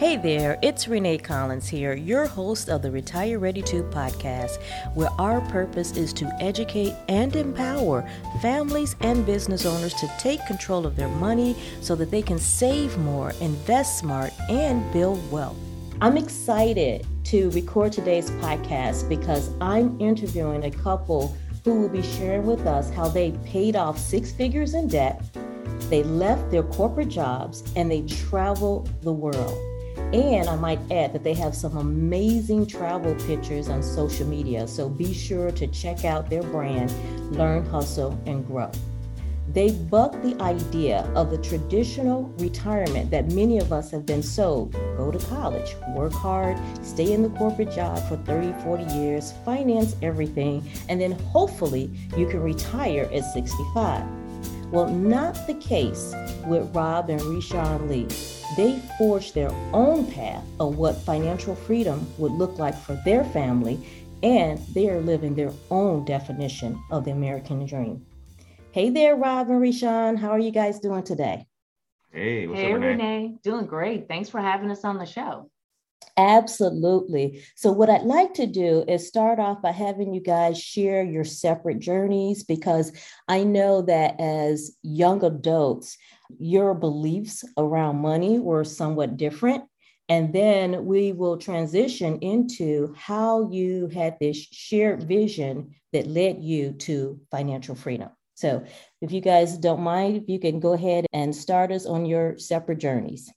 Hey there, it's Renee Collins here, your host of the Retire Ready To podcast, where our purpose is to educate and empower families and business owners to take control of their money so that they can save more, invest smart, and build wealth. I'm excited to record today's podcast because I'm interviewing a couple who will be sharing with us how they paid off six figures in debt, they left their corporate jobs, and they travel the world. And I might add that they have some amazing travel pictures on social media. So be sure to check out their brand, Learn, Hustle, and Grow. They buck the idea of the traditional retirement that many of us have been sold. Go to college, work hard, stay in the corporate job for 30, 40 years, finance everything, and then hopefully you can retire at 65. Well, not the case with Rob and Rishon Lee they forged their own path of what financial freedom would look like for their family, and they are living their own definition of the American dream. Hey there, Rob and Rishon. How are you guys doing today? Hey, hey, up, Renee? Renee? Doing great. Thanks for having us on the show. Absolutely. So, what I'd like to do is start off by having you guys share your separate journeys because I know that as young adults, your beliefs around money were somewhat different. And then we will transition into how you had this shared vision that led you to financial freedom. So, if you guys don't mind, if you can go ahead and start us on your separate journeys.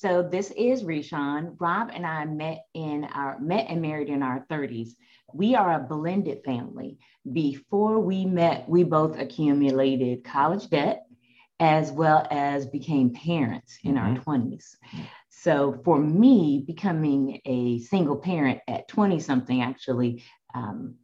So this is Rishon. Rob and I met in our met and married in our 30s. We are a blended family. Before we met, we both accumulated college debt as well as became parents in mm-hmm. our 20s. So for me, becoming a single parent at 20 something actually, um,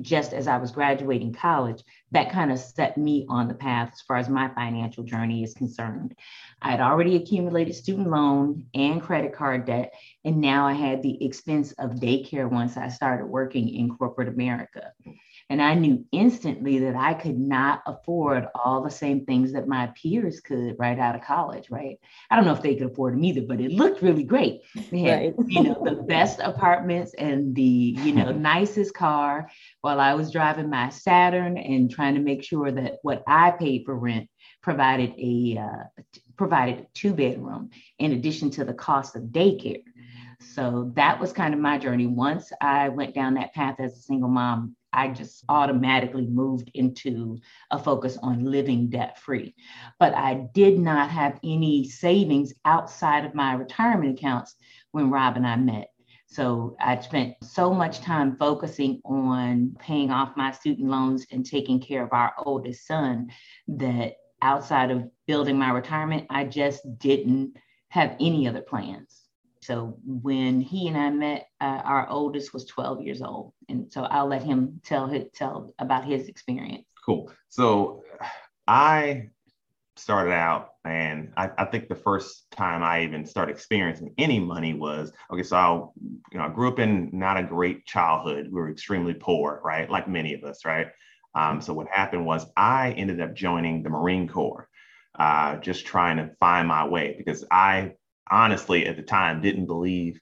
just as I was graduating college, that kind of set me on the path as far as my financial journey is concerned. I had already accumulated student loan and credit card debt, and now I had the expense of daycare once I started working in corporate America. And I knew instantly that I could not afford all the same things that my peers could right out of college, right? I don't know if they could afford them either, but it looked really great. They had, right. you know, the best apartments and the, you know, nicest car while I was driving my Saturn and trying to make sure that what I paid for rent provided a uh, provided a two bedroom in addition to the cost of daycare. So that was kind of my journey. Once I went down that path as a single mom, I just automatically moved into a focus on living debt free. But I did not have any savings outside of my retirement accounts when Rob and I met. So I spent so much time focusing on paying off my student loans and taking care of our oldest son that outside of building my retirement, I just didn't have any other plans. So when he and I met, uh, our oldest was 12 years old, and so I'll let him tell tell about his experience. Cool. So I started out, and I, I, think the first time I even started experiencing any money was okay. So I, you know, I grew up in not a great childhood. We were extremely poor, right? Like many of us, right? Um, so what happened was I ended up joining the Marine Corps, uh, just trying to find my way because I honestly at the time didn't believe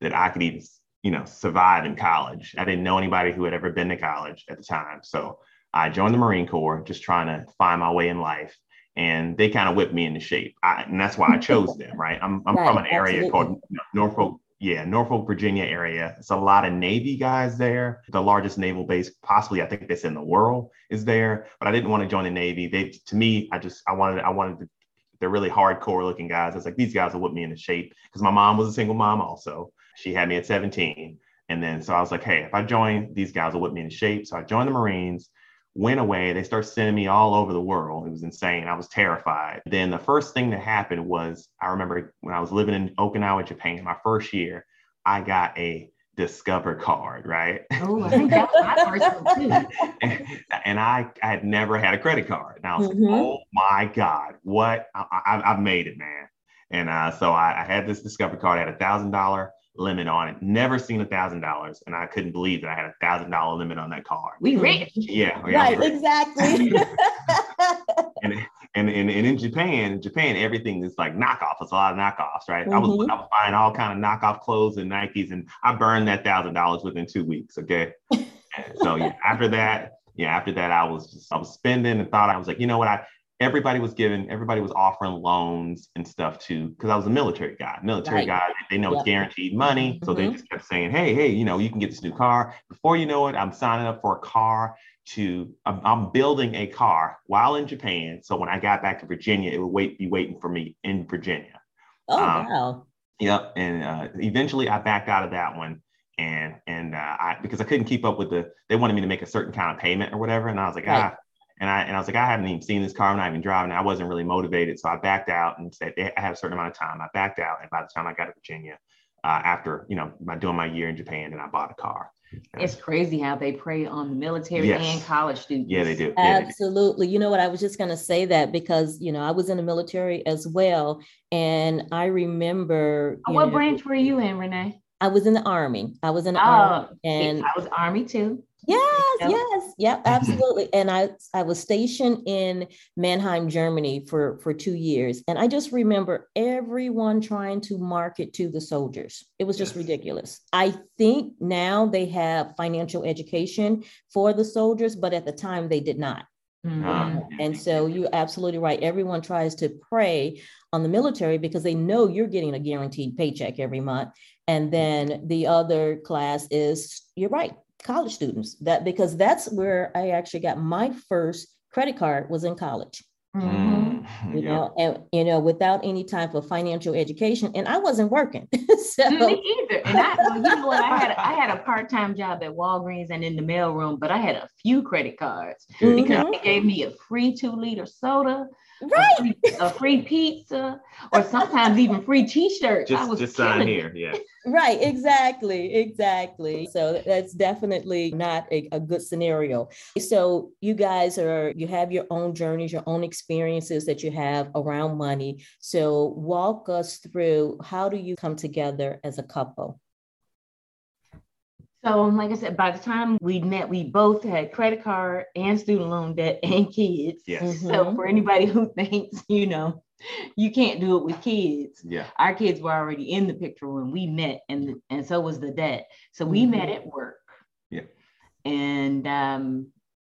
that I could even, you know, survive in college. I didn't know anybody who had ever been to college at the time. So I joined the Marine Corps, just trying to find my way in life. And they kind of whipped me into shape. I, and that's why I chose them, right? I'm, I'm right, from an area absolutely. called Norfolk, yeah, Norfolk, Virginia area. It's a lot of Navy guys there. The largest naval base, possibly, I think that's in the world, is there. But I didn't want to join the Navy. They, to me, I just, I wanted, I wanted to they're really hardcore looking guys. I was like, these guys will whip me into shape because my mom was a single mom also. She had me at 17. And then so I was like, hey, if I join, these guys will whip me into shape. So I joined the Marines, went away. They started sending me all over the world. It was insane. I was terrified. Then the first thing that happened was I remember when I was living in Okinawa, Japan, my first year, I got a Discover card, right? Oh, I think that's my first one too. and, and I, I had never had a credit card. And I was mm-hmm. like, oh my God, what? I, have made it, man. And uh, so I, I, had this Discover card, I had a thousand dollar limit on it, never seen a thousand dollars. And I couldn't believe that I had a thousand dollar limit on that car. We rich. Yeah. Right, exactly. and, and, and, and in Japan, Japan, everything is like knockoff. It's a lot of knockoffs, right? Mm-hmm. I was mm-hmm. I was buying all kind of knockoff clothes and Nikes, and I burned that thousand dollars within two weeks. Okay, so yeah, after that, yeah, after that, I was just I was spending and thought I was like, you know what, I everybody was giving, everybody was offering loans and stuff too, because I was a military guy. Military right. guy, they know yep. it's guaranteed money. So mm-hmm. they just kept saying, hey, hey, you know, you can get this new car. Before you know it, I'm signing up for a car to, I'm, I'm building a car while in Japan. So when I got back to Virginia, it would wait, be waiting for me in Virginia. Oh, um, wow. Yep. And uh, eventually I backed out of that one and and uh, I because I couldn't keep up with the they wanted me to make a certain kind of payment or whatever, and I was like, right. ah, and I and I was like, I haven't even seen this car. I'm not even driving. I wasn't really motivated, so I backed out and said I had a certain amount of time. I backed out, and by the time I got to Virginia, uh, after you know my doing my year in Japan, and I bought a car. It's crazy how they prey on the military yes. and college students. Yeah, they do. Yeah, Absolutely. They do. You know what? I was just going to say that because, you know, I was in the military as well. And I remember. What know, branch were you in, Renee? I was in the army. I was in the oh, army, and I was army too. Yes, yes, yep, absolutely. and I I was stationed in Mannheim, Germany for for two years, and I just remember everyone trying to market to the soldiers. It was just yes. ridiculous. I think now they have financial education for the soldiers, but at the time they did not. Mm-hmm. and so you're absolutely right. Everyone tries to prey on the military because they know you're getting a guaranteed paycheck every month. And then the other class is, you're right, college students. That because that's where I actually got my first credit card was in college. Mm-hmm. You yeah. know, and you know, without any type of financial education, and I wasn't working. so me either. And I, well, you know what? I had a, I had a part time job at Walgreens and in the mailroom, but I had a few credit cards mm-hmm. because they gave me a free two liter soda right? A free, a free, pizza, or sometimes even free T-shirts. Just, just sign here, yeah. right, exactly, exactly. So that's definitely not a, a good scenario. So you guys are you have your own journeys, your own experiences that you have around money. So walk us through how do you come together as a couple? So, like I said, by the time we met, we both had credit card and student loan debt and kids. Yes. Mm-hmm. So, for anybody who thinks, you know, you can't do it with kids. Yeah. Our kids were already in the picture when we met, and and so was the debt. So we mm-hmm. met at work. Yeah. And um,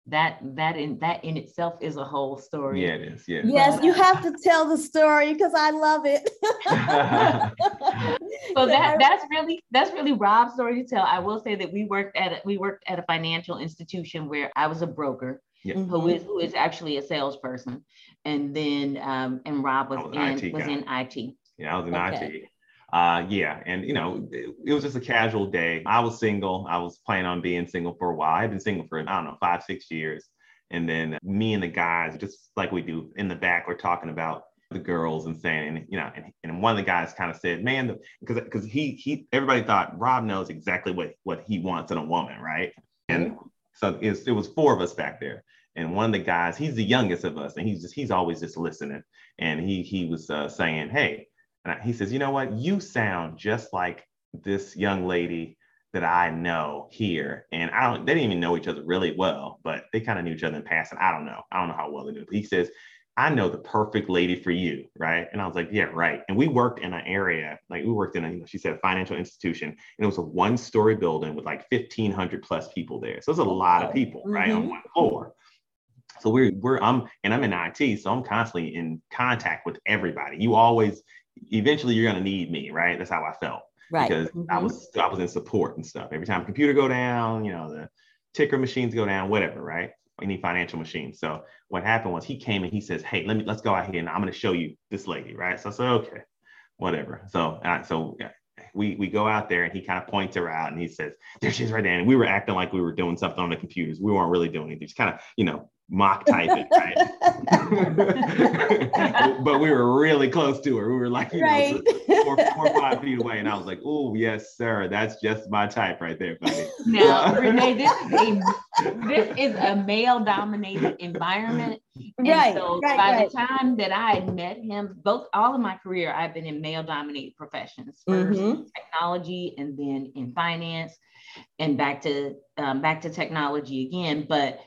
that that in that in itself is a whole story. Yeah, it is. Yeah. Yes, you have to tell the story because I love it. so that that's really that's really Rob's story to tell. I will say that we worked at a, we worked at a financial institution where I was a broker. Yeah. Who is who is actually a salesperson, and then um, and Rob was, was in was in IT. Yeah, I was in okay. IT uh, yeah, and you know, it, it, was just a casual day. I was single. I was planning on being single for a while. I've been single for I don't know five, six years. And then me and the guys, just like we do in the back, we're talking about the girls and saying, and, you know, and, and one of the guys kind of said, man, because because he he everybody thought Rob knows exactly what what he wants in a woman, right? And mm-hmm. so it was four of us back there. And one of the guys, he's the youngest of us, and he's just he's always just listening. And he he was uh, saying, hey, and he says, you know what? You sound just like this young lady that I know here. And I don't, they didn't even know each other really well, but they kind of knew each other in passing. I don't know. I don't know how well they knew. But he says, I know the perfect lady for you, right? And I was like, yeah, right. And we worked in an area, like we worked in a, you know, she said, a financial institution, and it was a one-story building with like 1,500 plus people there. So it's a lot of people, mm-hmm. right, on mm-hmm. one floor. So we're we're I'm and I'm in IT, so I'm constantly in contact with everybody. You always eventually you're going to need me, right? That's how I felt. Right. Because mm-hmm. I was I was in support and stuff. Every time computer go down, you know, the ticker machines go down, whatever, right? Any financial machine. So what happened was he came and he says, "Hey, let me let's go out here and I'm going to show you this lady, right?" So I said, "Okay, whatever." So uh, so yeah, we we go out there and he kind of points her out and he says, "There she is, right there." And we were acting like we were doing something on the computers. We weren't really doing anything. Just kind of you know mock typing, right? but we were really close to her. We were like, you right. know, four, four or five feet away. And I was like, oh, yes, sir. That's just my type right there, buddy. Now, Renee, this is a, this is a male dominated environment. And right. So right, by right. the time that I had met him, both all of my career, I've been in male dominated professions 1st mm-hmm. technology and then in finance and back to um, back to technology again. But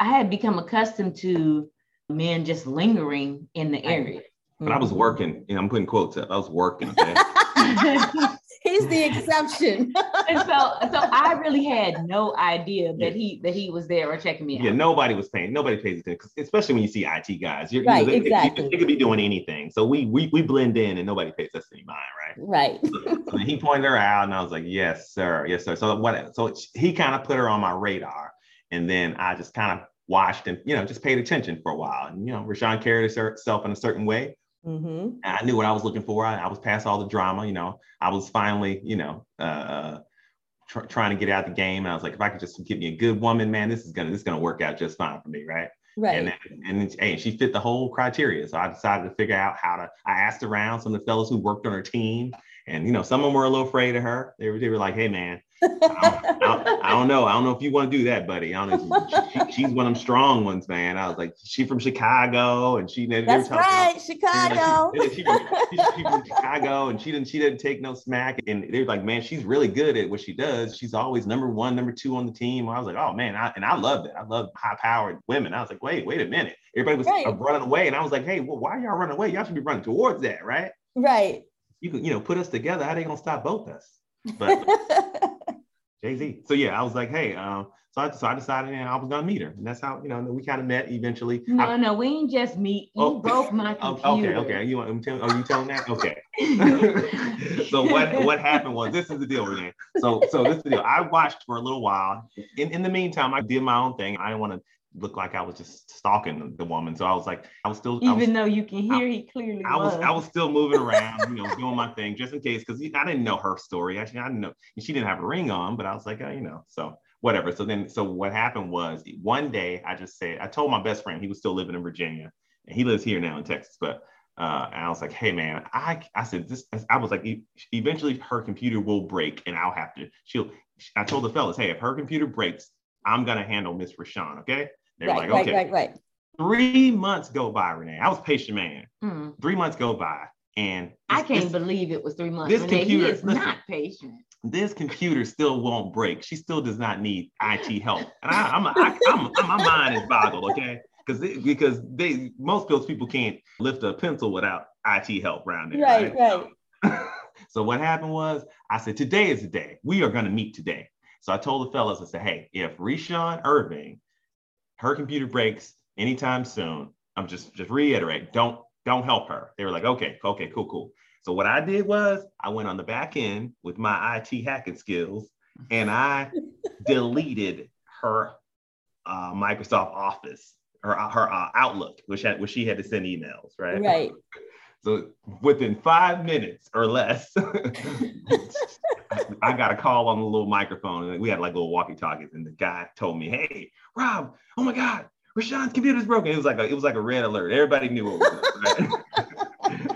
I had become accustomed to men just lingering in the area. But I was mm-hmm. working, and I'm putting quotes up. I was working. Okay? He's the exception. and so, so I really had no idea that yeah. he that he was there or checking me out. Yeah, nobody was paying. Nobody pays attention, especially when you see IT guys. You're, right, you know, they, exactly. They, they, could be doing anything. So we we we blend in, and nobody pays us any mind, right? Right. so, so he pointed her out, and I was like, "Yes, sir. Yes, sir." So what? So he kind of put her on my radar, and then I just kind of watched and you know just paid attention for a while. And you know, Rashawn carried herself in a certain way. Mm-hmm. I knew what I was looking for. I, I, was past all the drama. You know, I was finally, you know, uh, tr- trying to get out the game. And I was like, if I could just get me a good woman, man, this is gonna this is gonna work out just fine for me, right? Right. And and, and she fit the whole criteria. So I decided to figure out how to. I asked around some of the fellows who worked on her team, and you know, some of them were a little afraid of her. They were they were like, hey man, I don't, I, don't, I don't, know. I don't know if you want to do that, buddy. I don't know. She, she's one of them strong ones, man. I was like, she from Chicago, and she. That's right, about, Chicago. Like, she, she, she, from Chicago, and she didn't. She didn't take no smack. And they're like, man, she's really good at what she does. She's always number one, number two on the team. I was like, oh man, I, and I love that. I love high powered women. I was like, wait, wait a minute. Everybody was right. running away, and I was like, hey, well, why y'all running away? Y'all should be running towards that, right? Right. You could, you know, put us together. How they gonna stop both us? But Jay Z. So yeah, I was like, hey, um, so I, so I decided know, I was gonna meet her, and that's how you know we kind of met eventually. No, I, no, we ain't just meet. You oh, broke my computer. Okay, okay. You want me tell? Are you telling that? Okay. so what what happened was this is the deal, Renee. So so this is the deal. I watched for a little while. In in the meantime, I did my own thing. I didn't want to look like I was just stalking the woman. So I was like, I was still even was, though you can hear I, he clearly I was. was. I was still moving around, you know, doing my thing just in case because I didn't know her story. Actually, I didn't know she didn't have a ring on, but I was like, oh, you know, so whatever. So then, so what happened was one day I just said I told my best friend he was still living in Virginia and he lives here now in Texas, but. Uh, and I was like, "Hey, man, I I said this. I was like, eventually her computer will break, and I'll have to. She'll. I told the fellas, hey, if her computer breaks, I'm gonna handle Miss Rashawn, okay? They were right, like, okay. Right, right, right. Three months go by, Renee. I was patient man. Mm. Three months go by. And I can't this, believe it was three months. This Renee, computer is listen, not patient. This computer still won't break. She still does not need IT help. And I, I'm, I, I'm, I'm, my mind is boggled, okay? Because because they most those people can't lift a pencil without IT help around there. Right, right. right. so what happened was I said, today is the day. We are going to meet today. So I told the fellas, I said, hey, if Reshawn Irving her computer breaks anytime soon, I'm just just reiterate, don't don't help her. They were like, okay, okay, cool, cool. So what I did was I went on the back end with my IT hacking skills and I deleted her uh, Microsoft Office, her her uh, Outlook, which had which she had to send emails, right? Right. So within five minutes or less, I got a call on the little microphone, and we had like little walkie-talkies, and the guy told me, "Hey, Rob, oh my God, Rashawn's computer's broken." It was like a it was like a red alert. Everybody knew what was up, right?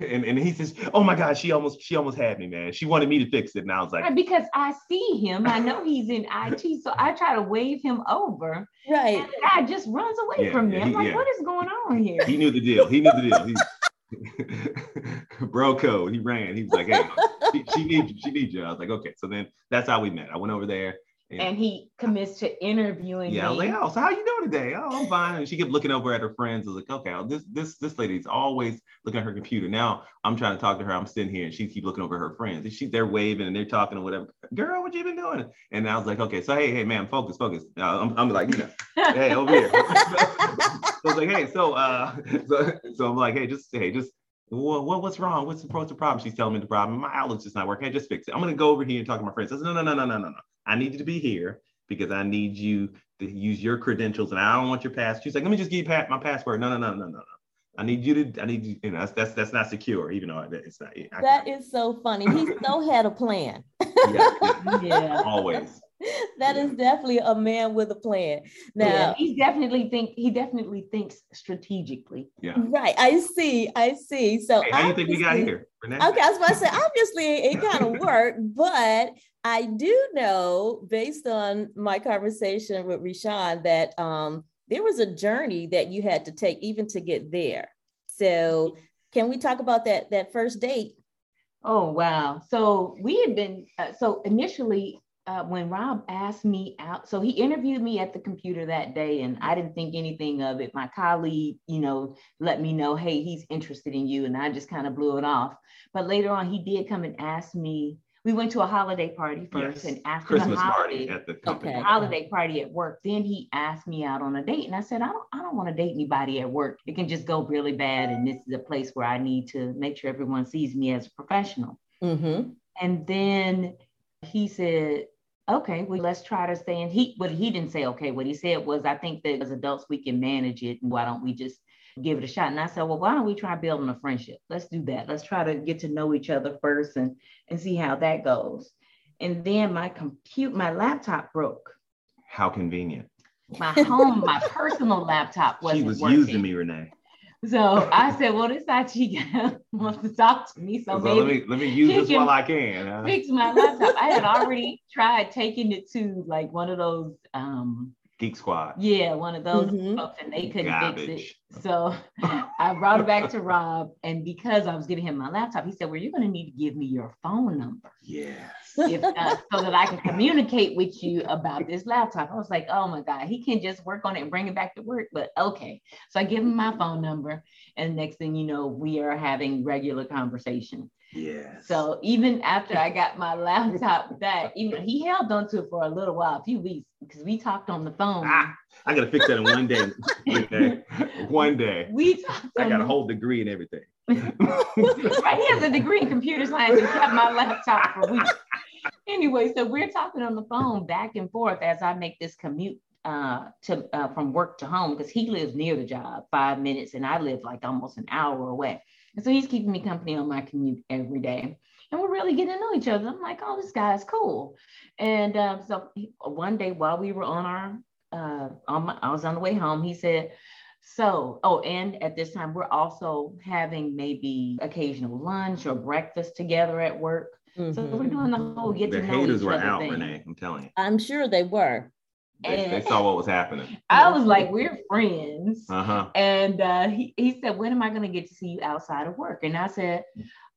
and, and he says, "Oh my God, she almost she almost had me, man. She wanted me to fix it." And I was like, "Because I see him, I know he's in IT, so I try to wave him over. Right. And the guy just runs away yeah, from me. I'm like, yeah. what is going on here? He knew the deal. He knew the deal. He, bro code. He ran. He was like, hey, she, she needs you. She needs you. I was like, okay. So then that's how we met. I went over there. And, and he commits to interviewing yeah, me. I was like, oh, so how you doing today? Oh, I'm fine. And she kept looking over at her friends. I was like, okay, this this this lady's always looking at her computer. Now I'm trying to talk to her. I'm sitting here and she keep looking over her friends. And she they're waving and they're talking or whatever. Girl, what you been doing? And I was like, okay, so hey, hey, man, focus, focus. Uh, I'm, I'm like, you know, hey, over here. so I was like, hey, so uh, so, so I'm like, hey, just hey, just what, what, what's wrong? What's the, what's the problem? She's telling me the problem. My outlook's just not working. I just fix it. I'm gonna go over here and talk to my friends. I said, no, no, no, no, no, no, no. I need you to be here because I need you to use your credentials and I don't want your pass. She's like, let me just give you my password. No, no, no, no, no, no. I need you to, I need you, you know, that's that's, that's not secure, even though it's not. I, that is so funny. He still had a plan. yeah, yeah, yeah. always that is definitely a man with a plan. Now yeah, he definitely think he definitely thinks strategically. Yeah. Right. I see. I see. So hey, how do you think we got here? Renee? Okay, I was about to say obviously it kind of worked, but I do know based on my conversation with Reshawn that um, there was a journey that you had to take even to get there. So can we talk about that that first date? Oh wow! So we had been uh, so initially uh, when Rob asked me out, so he interviewed me at the computer that day, and I didn't think anything of it. My colleague, you know, let me know, hey, he's interested in you, and I just kind of blew it off. But later on, he did come and ask me. We went to a holiday party first, Yes. and after Christmas the holiday, party at the company. Okay. holiday party at work, then he asked me out on a date, and I said, I don't, I don't want to date anybody at work. It can just go really bad, and this is a place where I need to make sure everyone sees me as a professional. Mm-hmm. And then he said, okay, well, let's try to stay in. He, but he didn't say, okay. What he said was, I think that as adults, we can manage it. And why don't we just give it a shot? And I said, well, why don't we try building a friendship? Let's do that. Let's try to get to know each other first and, and see how that goes. And then my compute, my laptop broke. How convenient. My home, my personal laptop wasn't She was working. using me, Renee. So I said, well, this IT wants to talk to me. So So maybe let me let me use this while I can. huh? fix my laptop. I had already tried taking it to like one of those, um, Geek Squad. yeah, one of those Mhm. folks, and they couldn't fix it. So I brought it back to Rob, and because I was giving him my laptop, he said, "Well, you're going to need to give me your phone number Yes. If, uh, so that I can communicate with you about this laptop." I was like, "Oh my god, he can just work on it and bring it back to work." But okay, so I give him my phone number, and next thing you know, we are having regular conversation. Yeah. So even after I got my laptop back, even he held on to it for a little while, a few weeks, because we talked on the phone. Ah, I gotta fix that in one day. Renee. one day. We talked. I got a whole degree and everything. right, he has a degree in computer science and kept my laptop for weeks. Anyway, so we're talking on the phone back and forth as I make this commute uh, to uh, from work to home because he lives near the job, five minutes, and I live like almost an hour away. And so he's keeping me company on my commute every day. And we're really getting to know each other. I'm like, oh, this guy's cool. And um, so one day while we were on our, uh, on my, I was on the way home, he said, so, oh, and at this time, we're also having maybe occasional lunch or breakfast together at work. So Mhm. we're doing the whole get the to know haters each were other out, thing. Renee. I'm telling you. I'm sure they were. They, they saw what was happening. I was like, we're friends. Uh huh. And uh, he, he said, when am I going to get to see you outside of work? And I said,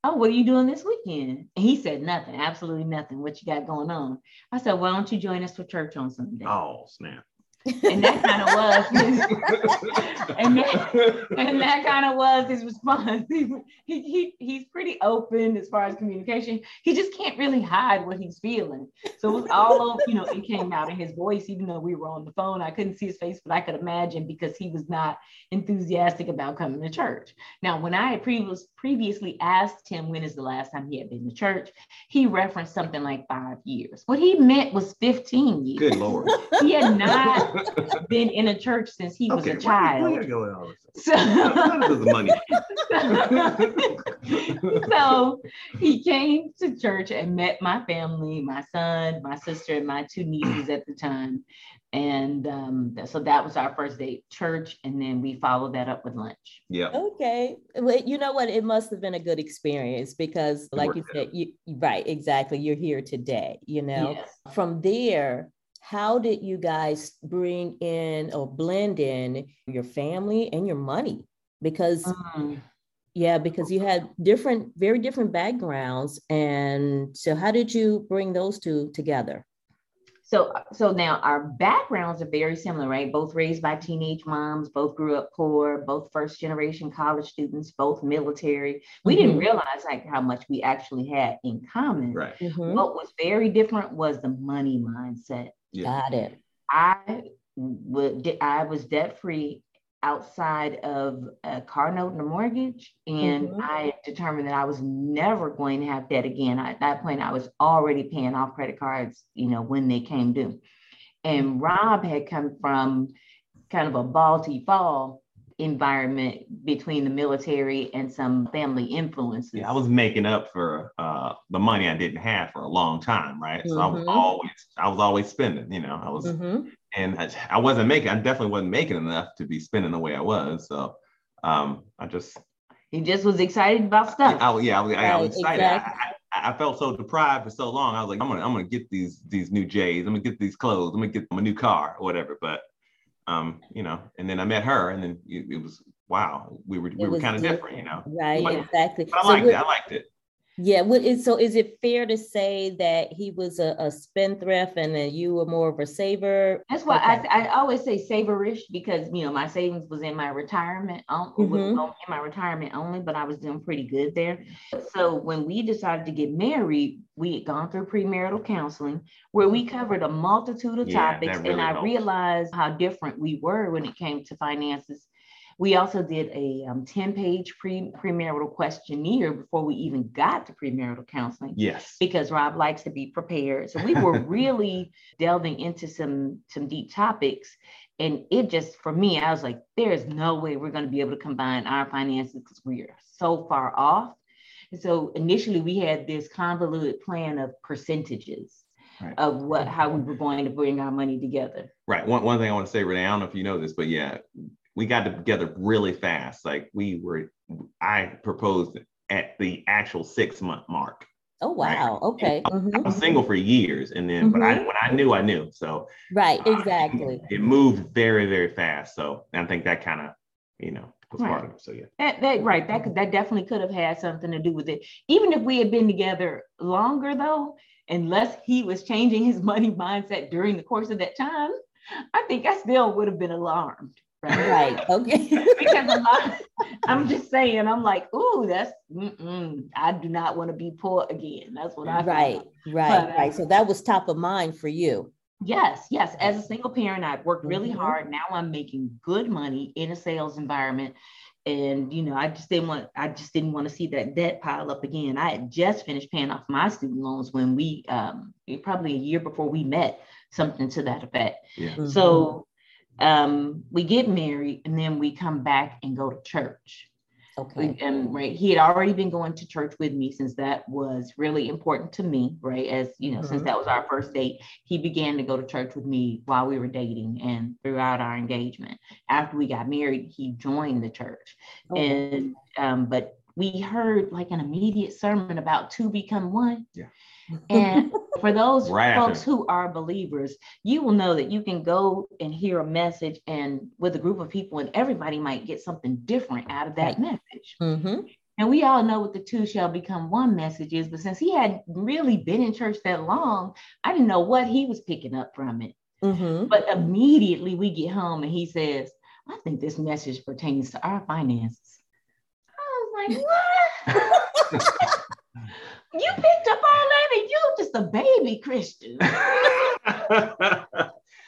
oh, what are you doing this weekend? And he said, nothing, absolutely nothing. What you got going on? I said, why don't you join us for church on Sunday? Oh snap. And that kind of was, and that, and that kind of was his response. He, he, he, he's pretty open as far as communication. He just can't really hide what he's feeling. So it was all of, you know, it came out in his voice, even though we were on the phone. I couldn't see his face, but I could imagine because he was not enthusiastic about coming to church. Now, when I had previous, previously asked him when is the last time he had been to church, he referenced something like five years. What he meant was 15 years. Good lord. He had not been in a church since he was okay, a child. Where you go all this? So, the money. so he came to church and met my family, my son, my sister, and my two nieces at the time. And um, so that was our first date, church, and then we followed that up with lunch. yeah. Okay. Well, you know what? It must have been a good experience because, like you said, you right, exactly. You're here today, you know. Yes. From there, how did you guys bring in or blend in your family and your money? Because Mm. yeah, because you had different, very different backgrounds. And so how did you bring those two together? So, so now our backgrounds are very similar, right? Both raised by teenage moms, both grew up poor, both first generation college students, both military. We didn't Mhm. realize like how much we actually had in common. Right. Mhm. What was very different was the money mindset. Yeah. Got it. I would I was debt free outside of a car note and a mortgage, and Mhm. I determined that I was never going to have debt again. At that point, I was already paying off credit cards, you know, when they came due. And Rob had come from kind of a Balti fall environment between the military and some family influences. Yeah, I was making up for uh, the money I didn't have for a long time, right? So I was Mhm. always, I was always spending. You know, I was, Mhm. and I, I wasn't making. I definitely wasn't making enough to be spending the way I was. So um, I just, he just was excited about stuff. I, yeah, I was, I, I was excited. exactly. I, I, I felt so deprived for so long. I was like, I'm gonna, I'm gonna get these these new J's. I'm gonna get these clothes. I'm gonna get them a new car or whatever. But um, you know, and then I met her, and then it, it was wow. We were we were kind of different, you know. Right, But- exactly. But I liked what- it. I liked it. Yeah. What is so? Is it fair to say that he was a, a spendthrift and that you were more of a saver? That's why okay. I, I always say saverish because you know my savings was in my retirement um, mm-hmm. in my retirement only, but I was doing pretty good there. So when we decided to get married, we had gone through premarital counseling where we covered a multitude of yeah, topics, really and I helps. realized how different we were when it came to finances we also did a um, 10 page pre premarital questionnaire before we even got to premarital counseling. Yes. Because Rob likes to be prepared. So we were really delving into some some deep topics. And it just, for me, I was like, there's no way we're going to be able to combine our finances because we are so far off. And so initially we had this convoluted plan of percentages. Right. of what how we were going to bring our money together. Right. One, one thing I want to say, Renee, I don't know if you know this, but yeah, we got together really fast. Like we were, I proposed at the actual six month mark. Oh wow! Right? Okay. Mm-hmm. I was single for years, and then, mm-hmm. but I mm-hmm. when I knew, I knew. So right, exactly. Uh, it, it, moved very, very fast. So I think that kind of, you know, was right. part of it. So yeah. That, that right. That could that definitely could have had something to do with it. Even if we had been together longer, though, unless he was changing his money mindset during the course of that time, I think I still would have been alarmed. Right. right. Okay. because a lot, I'm just saying, I'm like, ooh, that's, I do not want to be poor again. That's what I Right, right, but, right. Uh, so that was top of mind for you. Yes, yes. As a single parent, I've worked really mm-hmm. hard. Now I'm making good money in a sales environment. And you know, I just didn't want I just didn't want to see that debt pile up again. I had just finished paying off my student loans when we um probably a year before we met, something to that effect. Yeah. Mm-hmm. So um, we get married and then we come back and go to church. Okay. And right, he had already been going to church with me since that was really important to me, right? As you know, mm-hmm. since that was our first date, he began to go to church with me while we were dating and throughout our engagement. After we got married, he joined the church. Okay. And um, but we heard like an immediate sermon about two become one. Yeah. And for those right folks who are believers, you will know that you can go and hear a message and with a group of people, and everybody might get something different out of that message. Mm-hmm. And we all know what the two shall become one message is, but since he had really been in church that long, I didn't know what he was picking up from it. Mm-hmm. But immediately we get home and he says, I think this message pertains to our finances. I was like, what? You picked up all that and you just a baby Christian.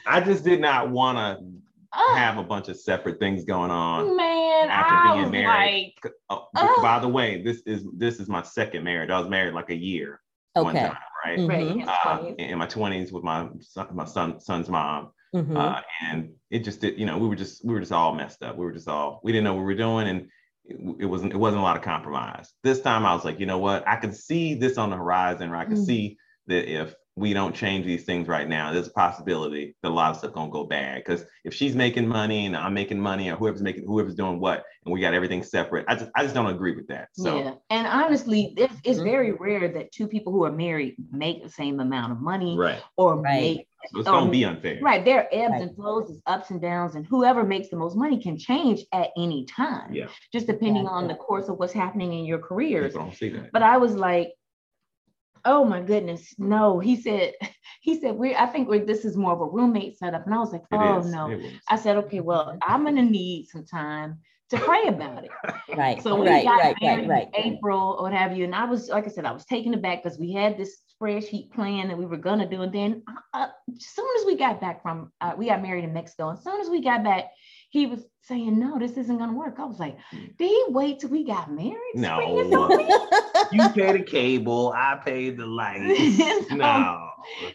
I just did not want to uh, have a bunch of separate things going on. Man, after I being married. Like, oh, uh, by the way, this is this is my second marriage. I was married like a year. Okay. Time, right. Mm-hmm. Uh, in my twenties with my son, my son son's mom. Mm-hmm. Uh, and it just did, you know, we were just we were just all messed up. We were just all we didn't know what we were doing, and it wasn't it wasn't a lot of compromise. This time I was like, you know what? I can see this on the horizon, or I can mm-hmm. see that if we don't change these things right now, there's a possibility that a lot of stuff gonna go bad. Because if she's making money and I'm making money, or whoever's making whoever's doing what, and we got everything separate, I just I just don't agree with that. So yeah, and honestly, it's, it's mm-hmm. very rare that two people who are married make the same amount of money, right? Or right. make so it's gonna um, be unfair. Right. There are ebbs right. and flows, there's ups and downs, and whoever makes the most money can change at any time. Yeah. Just depending yeah. on the course of what's happening in your careers. People don't see that. But I was like, oh my goodness, no. He said, he said, we I think we're, this is more of a roommate setup. And I was like, oh no. I said, okay, well, mm-hmm. I'm gonna need some time to pray about it. Right. So we right, got right, married right, right. April or what have you. And I was, like I said, I was taken aback because we had this spreadsheet plan that we were gonna do. And then uh, uh, as soon as we got back from, uh, we got married in Mexico. As soon as we got back, he was saying, no, this isn't gonna work. I was like, did he wait till we got married? No. you pay the cable, I pay the lights. no.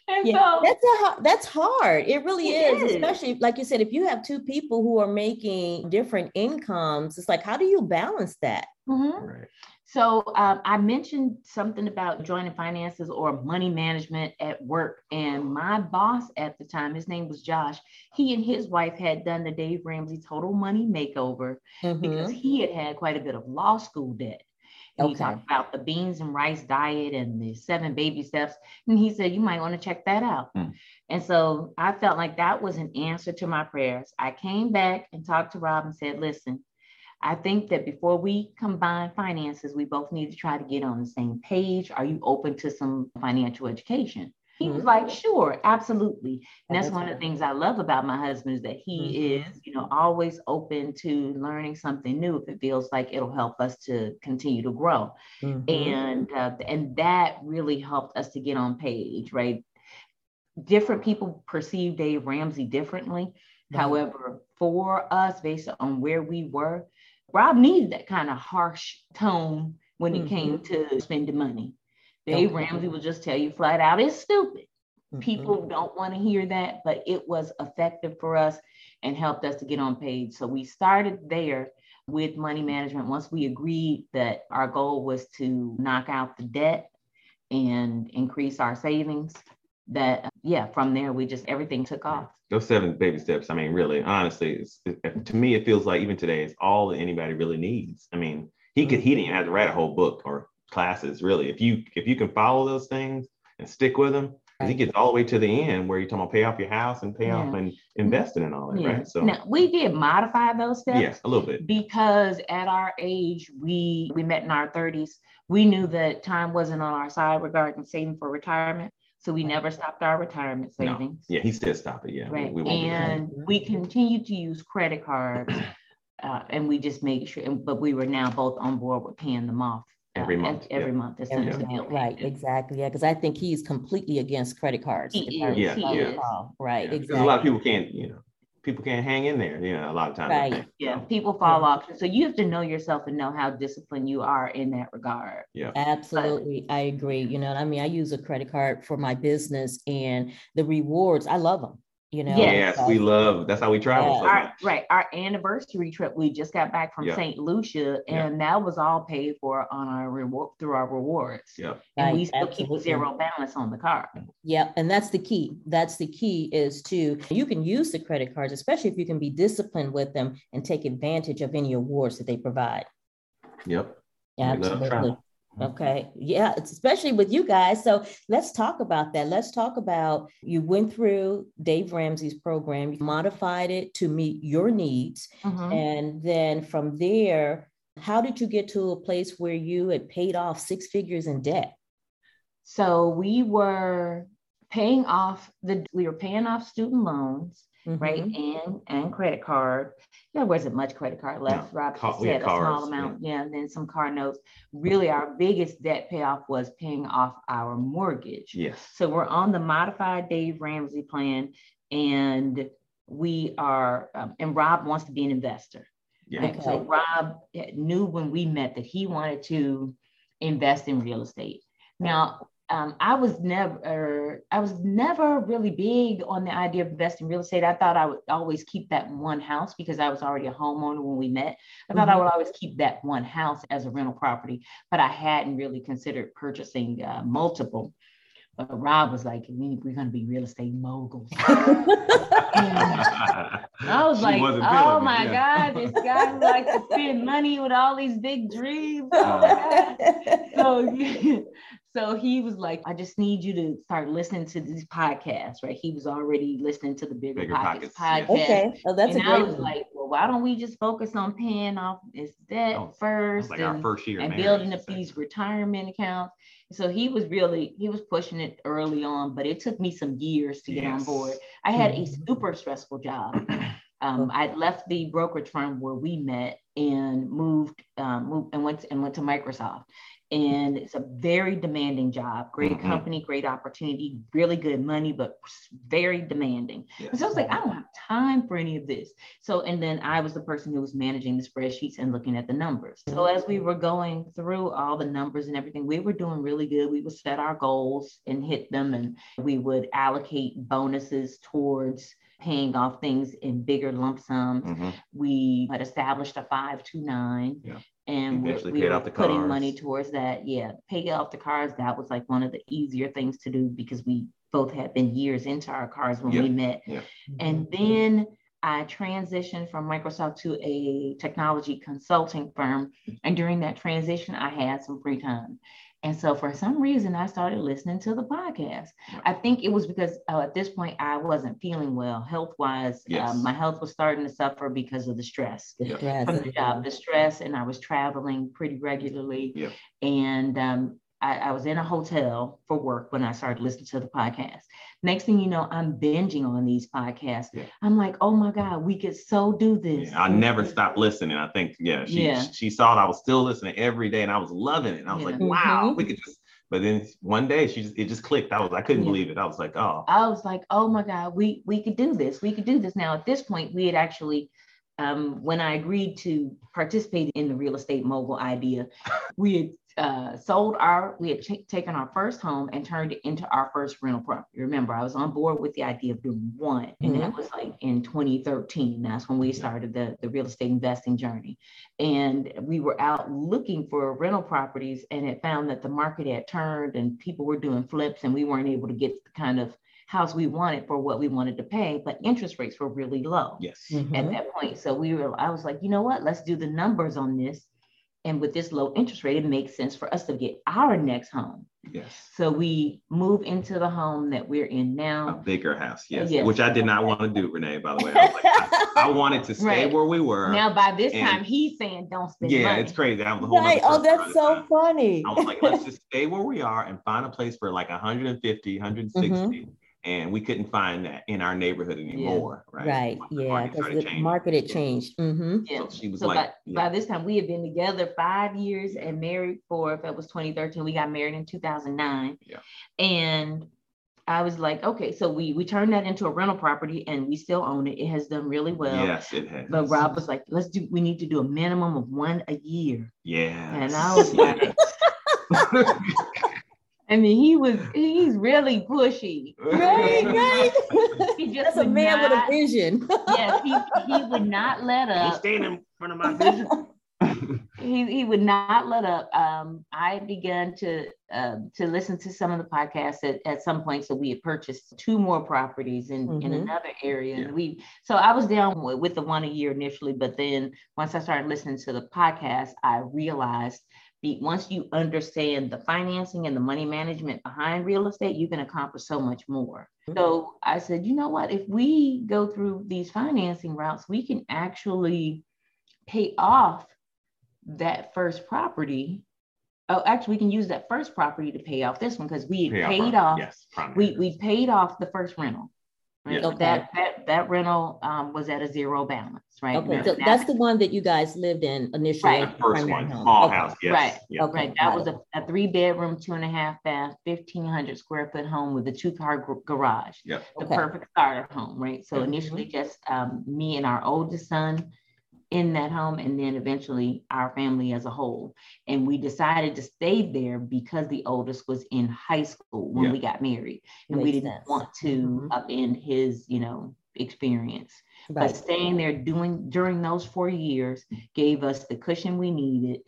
And yeah, so, that's a that's hard. It really it is, is, especially like you said, if you have two people who are making different incomes, it's like how do you balance that? Mm-hmm. Right. So um, I mentioned something about joining finances or money management at work. And my boss at the time, his name was Josh, he and his wife had done the Dave Ramsey Total Money Makeover mm-hmm. because he had had quite a bit of law school debt. And okay. he talked about the beans and rice diet and the seven baby steps. And he said, You might want to check that out. Mm. And so I felt like that was an answer to my prayers. I came back and talked to Rob and said, Listen, I think that before we combine finances, we both need to try to get on the same page. Are you open to some financial education? He was mm-hmm. like, sure, absolutely. And that's, one of the things I love about my husband is that he mm-hmm. is, you know, always open to learning something new if it feels like it'll help us to continue to grow. Mm-hmm. And uh, and that really helped us to get on page, right? Different people perceive Dave Ramsey differently. However, for us, based on where we were, Rob needed that kind of harsh tone when it mm-hmm. came to spending money. Dave Ramsey will just tell you flat out, it's stupid. Mm-hmm. People don't want to hear that, but it was effective for us and helped us to get on page. So we started there with money management once we agreed that our goal was to knock out the debt and increase our savings that yeah from there we just everything took off those seven baby steps i mean really honestly it, to me it feels like even today it's all that anybody really needs i mean he could he didn't have to write a whole book or classes really if you if you can follow those things and stick with them right. he gets all the way to the end where you're talking about pay off your house and pay yeah. off and investing and all that yeah. right so now we did modify those steps yes a little bit because at our age we we met in our 30s we knew that time wasn't on our side regarding saving for retirement so we never stopped our retirement savings. No. Yeah, he still stopped it. Yeah. Right. We, we and we continued to use credit cards uh, and we just made sure, but we were now both on board with paying them off every uh, month. Every yeah. month. As soon as the bill Right, exactly. Yeah, because I think he's completely against credit cards. He is. Yeah, he is. Right, yeah. exactly. A lot of people can't, you know, people can't hang in there, you know, a lot of times. Right. Yeah. People fall yeah. off. So you have to know yourself and know how disciplined you are in that regard. Yeah. Absolutely. But, I agree. You know, I mean, I use a credit card for my business and the rewards, I love them you know yes we love that's how we travel yeah. so our, right our anniversary trip we just got back from yeah. st lucia and yeah. that was all paid for on our reward through our rewards yeah and right. we still Absolutely. keep zero balance on the card yeah and that's the key that's the key is to you can use the credit cards especially if you can be disciplined with them and take advantage of any awards that they provide yep Absolutely. Okay. Yeah, especially with you guys. So let's talk about that. Let's talk about you went through Dave Ramsey's program, you modified it to meet your needs. Mm-hmm. And then from there, how did you get to a place where you had paid off six figures in debt? So we were paying off the we were paying off student loans mm-hmm. right? And and credit card. Yeah, there wasn't much credit card left. No. Rob Car- said a small amount, yeah. yeah, and then some car notes. Really, our biggest debt payoff was paying off our mortgage. Yes. So we're on the modified Dave Ramsey plan, and we are. Um, and Rob wants to be an investor. Yeah. Okay. So Rob knew when we met that he wanted to invest in real estate. Now, um, I was never, I was never really big on the idea of investing in real estate. I thought I would always keep that one house because I was already a homeowner when we met. I thought mm-hmm. I would always keep that one house as a rental property, but I hadn't really considered purchasing uh, multiple. But Rob was like, we, are going to be real estate moguls. I was she like, oh my yeah. God, this guy would like to spend money with all these big dreams. Oh so, so he was like, I just need you to start listening to these podcasts, right? He was already listening to the Bigger, Bigger Pockets, Pockets podcast. Okay. Oh, that's and a great I was one. like, well, why don't we just focus on paying off this debt oh, first like and, first year. and building up these retirement accounts. So he was really, he was pushing it early on, but it took me some years to get yes. on board. I had a mm-hmm. super stressful job. Um, I left the brokerage firm where we met and moved, um, moved and went to, and went to Microsoft. And it's a very demanding job. Great mm-hmm. company great opportunity really good money but very demanding. Yes. so i was like i don't have time for any of this. So and then i was the person who was managing the spreadsheets and looking at the numbers. So as we were going through all the numbers and everything we were doing really good. We would set our goals and hit them and we would allocate bonuses towards paying off things in bigger lump sums. Mm-hmm. We had established a 529 yeah and we, we were putting cars. money towards that. Yeah, pay off the cars. That was like one of the easier things to do because we both had been years into our cars when we met. Yeah. And then I transitioned from Microsoft to a technology consulting firm. And during that transition, I had some free time. And so for some reason, I started listening to the podcast. Yeah. I think it was because uh, at this point I wasn't feeling well health wise. Um, yes. my health was starting to suffer because of the stress, the stress. from the job, the stress, and I was traveling pretty regularly. Yeah. And um, I, I, was in a hotel for work when I started listening to the podcast. Next thing you know, I'm binging on these podcasts. Yeah. I'm like, oh my God, we could so do this. Yeah, I never stopped listening. I think, yeah, she, yeah. she saw it. I was still listening every day and I was loving it. And I was yeah. like, wow, mm-hmm. we could just, but then one day she just, it just clicked. I was, I couldn't believe it. I was like, oh. I was like, oh my God, we, we could do this. We could do this. Now at this point, we had actually um, when I agreed to participate in the real estate mogul idea, we had uh, sold our, we had ch- taken our first home and turned it into our first rental property. Remember, I was on board with the idea of doing one, and mm-hmm. that was like in 2013. That's when we started the, the real estate investing journey. And we were out looking for rental properties and it found that the market had turned and people were doing flips, and we weren't able to get the kind of house we wanted for what we wanted to pay, but interest rates were really low. Yes. Mm-hmm. At that point. So we were, I was like, you know what? Let's do the numbers on this and with this low interest rate, it makes sense for us to get our next home. Yes. So we move into the home that we're in now. A bigger house, yes. yes. Which I did not want to do, Renee, by the way. I, like, I, I wanted to stay right. where we were. Now, by this and, time, he's saying don't spend yeah, money. it's crazy. I'm the whole right. Oh, that's so time. funny. I was like, let's just stay where we are and find a place for like 150, 160. Mm-hmm and we couldn't find that in our neighborhood anymore. Yeah. Right. Right. The yeah. Because the market had changed. Mm-hmm. Yeah. So she was so like, by, yeah. by, this time we had been together five years and married for, if it was 2013, we got married in 2009. Yeah. And I was like, okay, so we we turned that into a rental property and we still own it. It has done really well. Yes, it has. But Rob was like, let's do we need to do a minimum of one a year. Yeah. And I was like I mean, he was he's really pushy. Right, right. he just That's a man not, with a vision. yes, he, he would not let up. He's staying in front of my vision. he, he would not let up. Um, I began to uh, to listen to some of the podcasts at, at some point. So we had purchased two more properties in, mm-hmm. in another area. Yeah. And we so I was down with, with the one a year initially, but then once I started listening to the podcast, I realized once you understand the financing and the money management behind real estate, you can accomplish so much more. Mm-hmm. So I said, you know what? If we go through these financing routes, we can actually pay off that first property. Oh, actually, we can use that first property to pay off this one because we pay paid off. off yes, we, we paid off the first rental. Right? Okay. That that that rental um, was at a zero balance, right? Okay, so that's the one that you guys lived in initially. Right. First one, home. small okay. house, yes. Right. Yep. Okay, that was a, a, three bedroom, two and a half bath, fifteen hundred square foot home with a two car garage. Yep. The okay. perfect starter home, right? So initially, just um, me and our oldest son in that home and then eventually our family as a whole. And we decided to stay there because the oldest was in high school when yeah. we got married. And Makes we didn't sense. want to mm-hmm. upend his, you know, experience. Right. But staying there doing during those four years gave us the cushion we needed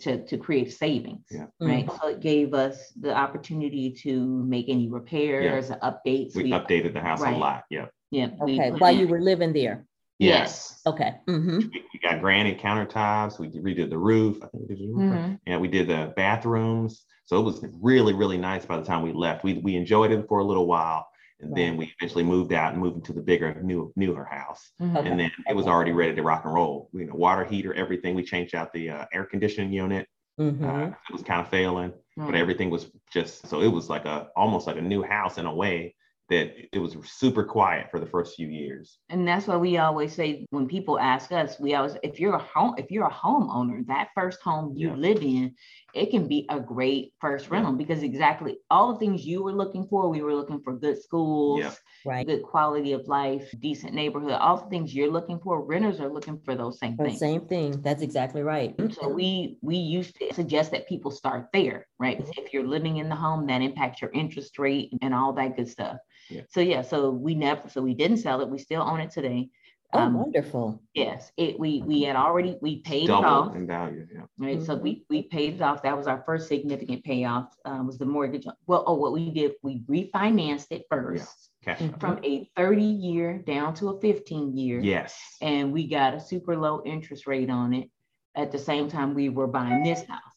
to, to create savings, yeah. right? Mm-hmm. So it gave us the opportunity to make any repairs, yeah. updates. We, we, updated the house right. a lot. Yeah. Yeah. Okay. While you were living there. Yes. Okay. Mm-hmm. We, we, got granite countertops. We redid the roof. I think we did the. Mm-hmm. Yeah, we did the bathrooms. So it was really, really nice by the time we left. We, we enjoyed it for a little while. And right. then we eventually moved out and moved into the bigger, new, newer house. Mm-hmm. And then it was already ready to rock and roll. You know, water heater, everything. We changed out the uh, air conditioning unit. Mm-hmm. Uh, it was kind of failing, but mm-hmm. everything was just so it was like a almost like a new house in a way that it was super quiet for the first few years. And that's why we always say when people ask us, we always if you're a home if you're a homeowner, that first home you yeah. live in, it can be a great first rental yeah. because exactly all the things you were looking for, we were looking for good schools, yeah. right, good quality of life, decent neighborhood, all the things you're looking for, renters are looking for those same things. Same thing. That's exactly right. So we we used to suggest that people start there, right? Mm-hmm. If you're living in the home, that impacts your interest rate and all that good stuff. Yeah. So yeah, so we never, so we didn't sell it. We still own it today. Oh, um, wonderful. Yes, it we we had already we paid Double it off in value. Yeah. Right. Mm-hmm. So we we paid it off. That was our first significant payoff. Um, was the mortgage. Well, oh, what we did, we refinanced it first. Yeah. Okay. From a 30 year down to a 15 year. Yes. And we got a super low interest rate on it. At the same time, we were buying this house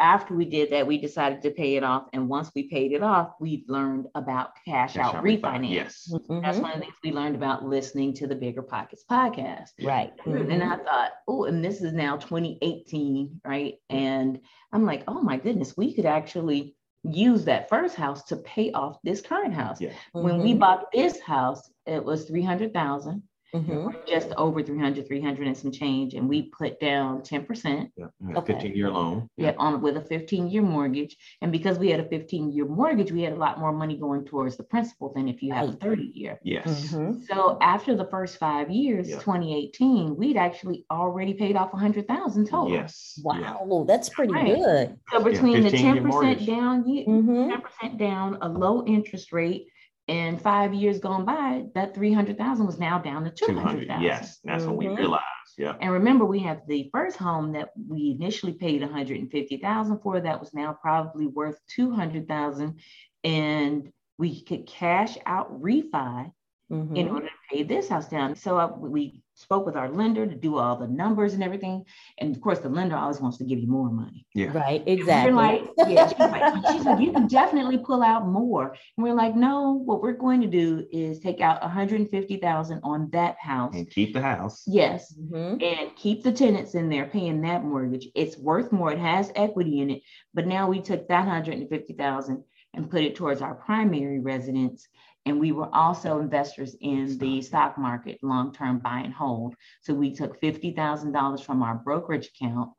after we did that, we decided to pay it off. And once we paid it off, we learned about cash, Cash out out refinance. refi, yes. That's Mhm. one of the things we learned about listening to the Bigger Pockets podcast. Right. And Mhm. I thought, oh, and this is now 2018, right? And I'm like, oh my goodness, we could actually use that first house to pay off this current house. Yeah. When we Mhm. bought this house, it was 300,000, Mhm. just over 300, 300 and some change. And we put down 10%. Yeah. We Okay. 15 year loan. Yeah, on with a 15 year mortgage. And because we had a 15 year mortgage, we had a lot more money going towards the principal than if you have a 30 year. Yes. Mhm. So after the first five years, Yeah. 2018, we'd actually already paid off 100,000 total. Yes. Yeah. Wow, that's pretty Right. good. So between the 10% down, ye- Mhm. 10% down, a low interest rate, and five years gone by, that 300,000 was now down to 200. 200,000. Yes. That's what we realized. Yeah. And remember, we have the first home that we initially paid 150,000 for. That was now probably worth 200,000, and we could cash out refi in Mhm. order to pay this house down. So uh, we spoke with our lender to do all the numbers and everything. And of course, the lender always wants to give you more money. Yeah. Right, We're exactly. like, yeah, she's like, she said, you can definitely pull out more. And we're like, no, what we're going to do is take out 150,000 on that house. And keep the house. Yes. Mhm. And keep the tenants in there paying that mortgage. It's worth more. It has equity in it. But now we took that 150,000 and put it towards our primary residence. And we were also investors in the stock market, long-term buy and hold. So we took $50,000 from our brokerage account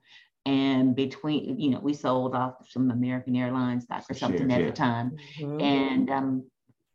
and between, you know, we sold off some American Airlines stock or something Shares, at yeah. the time. Mhm. And um,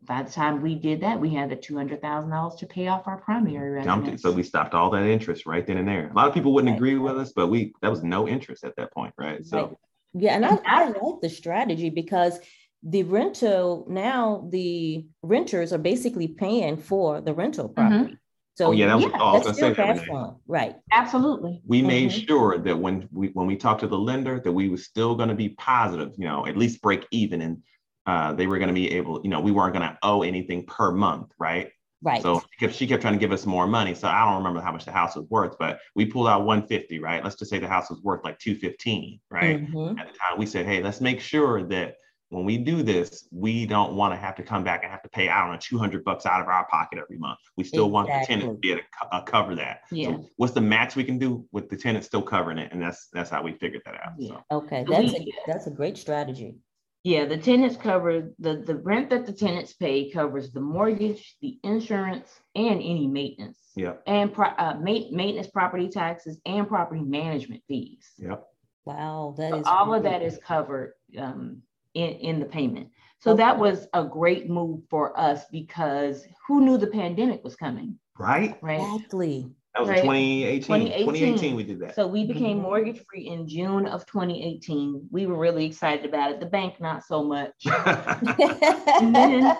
by the time we did that, we had the $200,000 to pay off our primary Dumped it. residence. So we stopped all that interest right then and there. A lot of people wouldn't Right. agree with us, but we that was no interest at that point, right? So Right. Yeah, and I, I like the strategy because the rental now the renters are basically paying for the rental property. So Oh, yeah, that was- Yeah, I was that's still cash that. flowing. Right. Absolutely. we made Mhm. sure that when we when we talked to the lender that we was still going to be positive, you know, at least break even and uh, they were going to be able, you know, we weren't going to owe anything per month, right? Right. So she kept, she kept trying to give us more money. So I don't remember how much the house was worth, but we pulled out 150, right? Let's just say the house was worth like 215, right? Mhm. At the time, we said, hey, let's make sure that when we do this, we don't want to have to come back and have to pay, I don't know, 200 bucks out of our pocket every month. We still want the tenant to be able to co- uh, cover that. Yeah. So what's the max we can do with the tenant still covering it? And that's that's how we figured that out. Yeah. So Okay, that's we- a that's a great strategy. Yeah, the tenants cover the, the rent that the tenants pay covers the mortgage, the insurance, and any maintenance. yeah, And pro, uh, ma- maintenance, property taxes, and property management fees. yep. Wow, that So is all of great. that is covered um, in, in the payment. So that was a great move for us because who knew the pandemic was coming, Right? right? exactly. That was Right. 2018. 2018. 2018 we did that. So we became Mhm. mortgage free in June of 2018. We were really excited about it. The bank, not so much. then-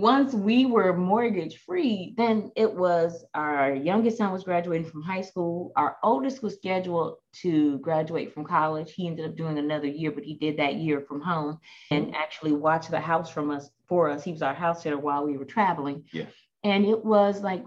once we were mortgage free, then it was our youngest son was graduating from high school. Our oldest was scheduled to graduate from college. He ended up doing another year, but he did that year from home and actually watched the house from us for us. He was our house sitter while we were traveling. Yeah. And it was like,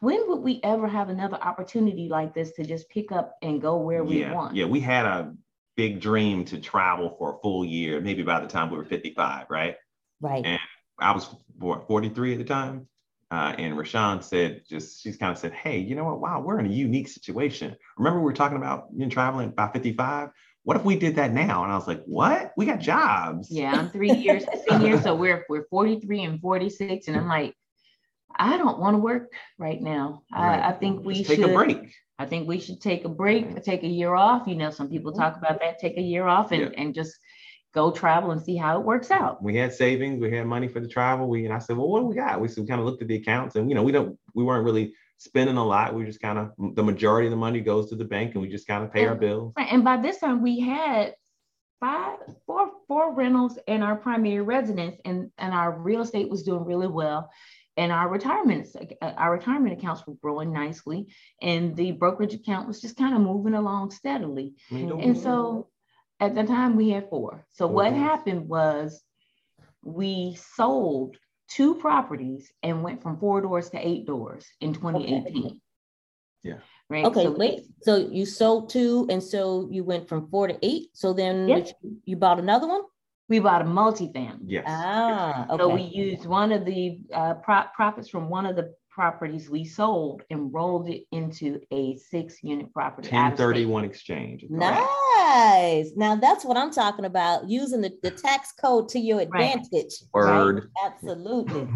when would we ever have another opportunity like this to just pick up and go where we yeah, want? yeah. We had a big dream to travel for a full year, maybe by the time we were 55, right? right. And I was what, 43 at the time. Uh, and Rashawn said, just she's kind of said, Hey, you know what? Wow, we're in a unique situation. Remember, we were talking about you know, traveling by 55. What if we did that now? And I was like, What? We got jobs. Yeah, I'm three years senior, so we're we're 43 and 46, and I'm like, I don't want to work right now. Right. I, I think we should take a break. I think we should take a break, take a year off. You know, some people talk about that, take a year off and, Yeah. and just go travel and see how it works out. We had savings, we had money for the travel. We and I said, Well, what do we got? We, so we kind of looked at the accounts and you know, we don't we weren't really spending a lot. We just kind of the majority of the money goes to the bank and we just kind of pay our bills. Right, And by this time we had five, four, four rentals in our primary residence and, and our real estate was doing really well. And our retirement, uh, our retirement accounts were growing nicely and the brokerage account was just kind of moving along steadily. And so at the time we had four. So Four what units. happened was we sold two properties and went from four doors to eight doors in 2018. Yeah. right? Okay, So- wait. So you sold two, and so you went from four to eight. So then Yeah. which- you bought another one? We bought a multifamily. Yes. Ah, Okay. So we used one of the uh, pro- profits from one of the properties we sold and rolled it into a six unit property. out of state. 1031 exchange. Nice. Now that's what I'm talking about. Using the, the tax code to your Right. advantage. Word. Absolutely.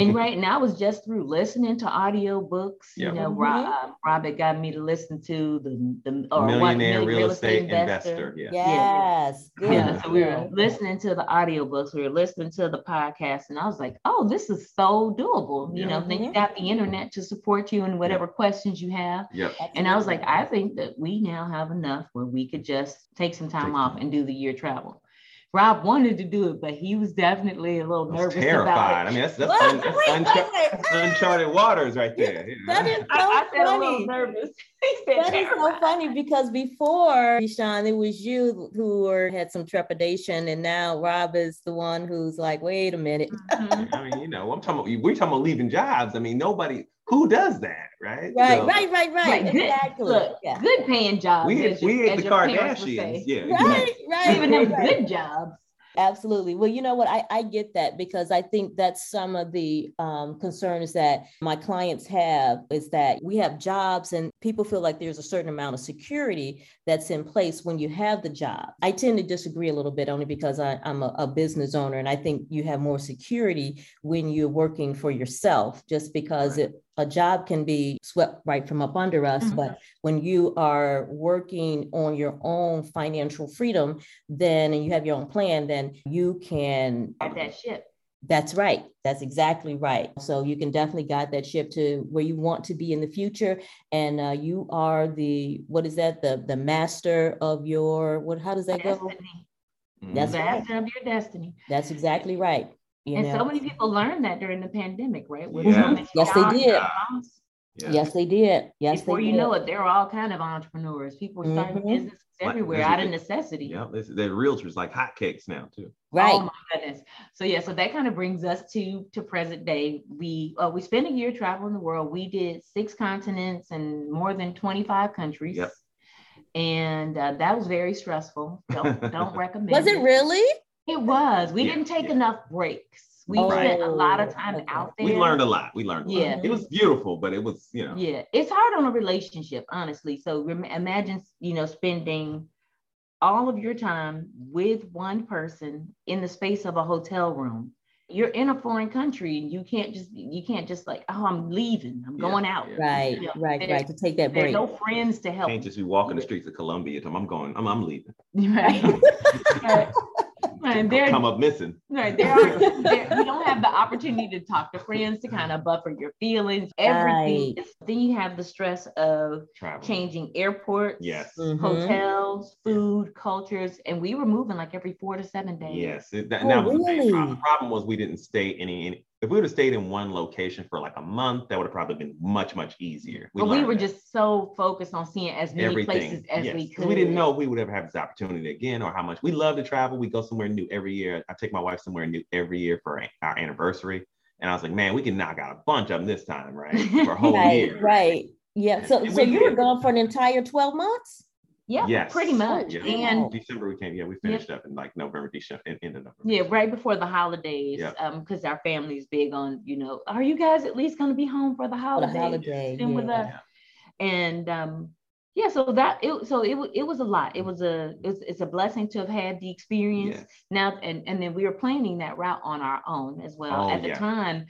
And right now, I was just through listening to audio books. You Yep. know, Mhm. Rob, uh, Robert got me to listen to the the or one Millionaire Million real estate investor. Yeah. Yes. Good. Yeah, so we were Yeah. listening to the audiobooks, we were listening to the podcast, and I was like, oh, this is so doable. You Yeah. know, then you Mhm. got the internet to support you in whatever questions you have. Yep. And I was like, I think that we now have enough where we could just take some time Take off some- and do the year travel. Rob wanted to do it, but he was definitely a little nervous terrified. about I mean, that's, that's, What? un, that's Wait, uncha- wait, wait. uncharted waters right there. you? That is so I, I said funny. nervous. He said That is so funny because before Sean, it was you who were had some trepidation, and now Rob is the one who's like, wait a minute. Mhm. I mean, you know, I'm talking about, we're talking about leaving jobs. I mean, nobody, who does that, right? Right, So, right, right, right. Right, good- Exactly. Look, yeah. good paying jobs. We, as your- we ain't the your parents would say. Kardashians. Yeah. Right, right. Even them right. good jobs. Absolutely. Well, you know what? I, I get that because I think that's some of the um, concerns that my clients have is that we have jobs and people feel like there's a certain amount of security that's in place when you have the job. I tend to disagree a little bit only because I, I'm a, a business owner and I think you have more security when you're working for yourself just because Right. it, a job can be swept right from up under us. Mhm. But when you are working on your own financial freedom, then and you have your own plan, then you can At that ship. that's right. That's exactly right. So you can definitely guide that ship to where you want to be in the future. And uh, you are the what is that? The the master of your what how does that go? Destiny. Mhm. That's right. Master of your destiny. That's exactly right. You and know. so many people learned that during the pandemic, right? With Yeah. so many Yes, they did. Yeah. Yes, they did. Yes, Before they you did. know it, there are all kind of entrepreneurs. People were starting businesses everywhere there's out of necessity. Yeah, this- the realtors like hotcakes now too. Right. Oh my goodness. So yeah, so that kind of brings us to to present day. We uh, we spent a year traveling the world. We did six continents and more than 25 countries. Yep. And uh, that was very stressful. Don't don't recommend Was it really? It was. We Yeah, didn't take yeah. enough breaks. We Oh, spent a lot of oh, okay. time out there. We learned a lot. We learned a lot. Yeah. It was beautiful, but it was, you know, Yeah, it's hard on a relationship, honestly. So rem- imagine, you know, spending all of your time with one person in the space of a hotel room. You're in a foreign country and you can't just you can't just like, oh, I'm leaving, I'm Yeah, going out. yeah. Right, Yeah. right, There- right. To take that break. no friends to help. can't just be walking the streets of Colombia. Tom, I'm going, I'm, I'm leaving. Right. right. And there, Come up missing. right, there are there, you don't have the opportunity to talk to friends to kind of buffer your feelings. Everything. Right. Then you have the stress of Travel. changing airports. Yes. Mhm. hotels, food, cultures, and we were moving like every four to seven days. Yes. It, that, Oh, that was the main really? problem. The problem was we didn't stay any, any if we would have stayed in one location for like a month, that would have probably been much, much easier. but we were that. just so focused on seeing as many everything. places as yes. we could. We didn't know we would ever have this opportunity again or how much. We love to travel. We go somewhere new every year. I take my wife somewhere new every year for our anniversary. And I was like, man, we can knock out a bunch of them this time, right? For a whole Right, year. right. Yeah. So, And so we you were gone for an entire 12 months? Yeah, Yes. pretty much. Yeah. And December we came. Yeah, we finished up in like November, December, in, in November. yeah, right before the holidays. Yeah. Um, because our family's big on, you know, are you guys at least gonna be home for the For the holidays? holiday. Spend with yeah. us. And um, yeah, so that it so it, wa- it was a lot. It was a it's, it's a blessing to have had the experience. Yes. now and and then we were planning that route on our own as well Oh, at the yeah. time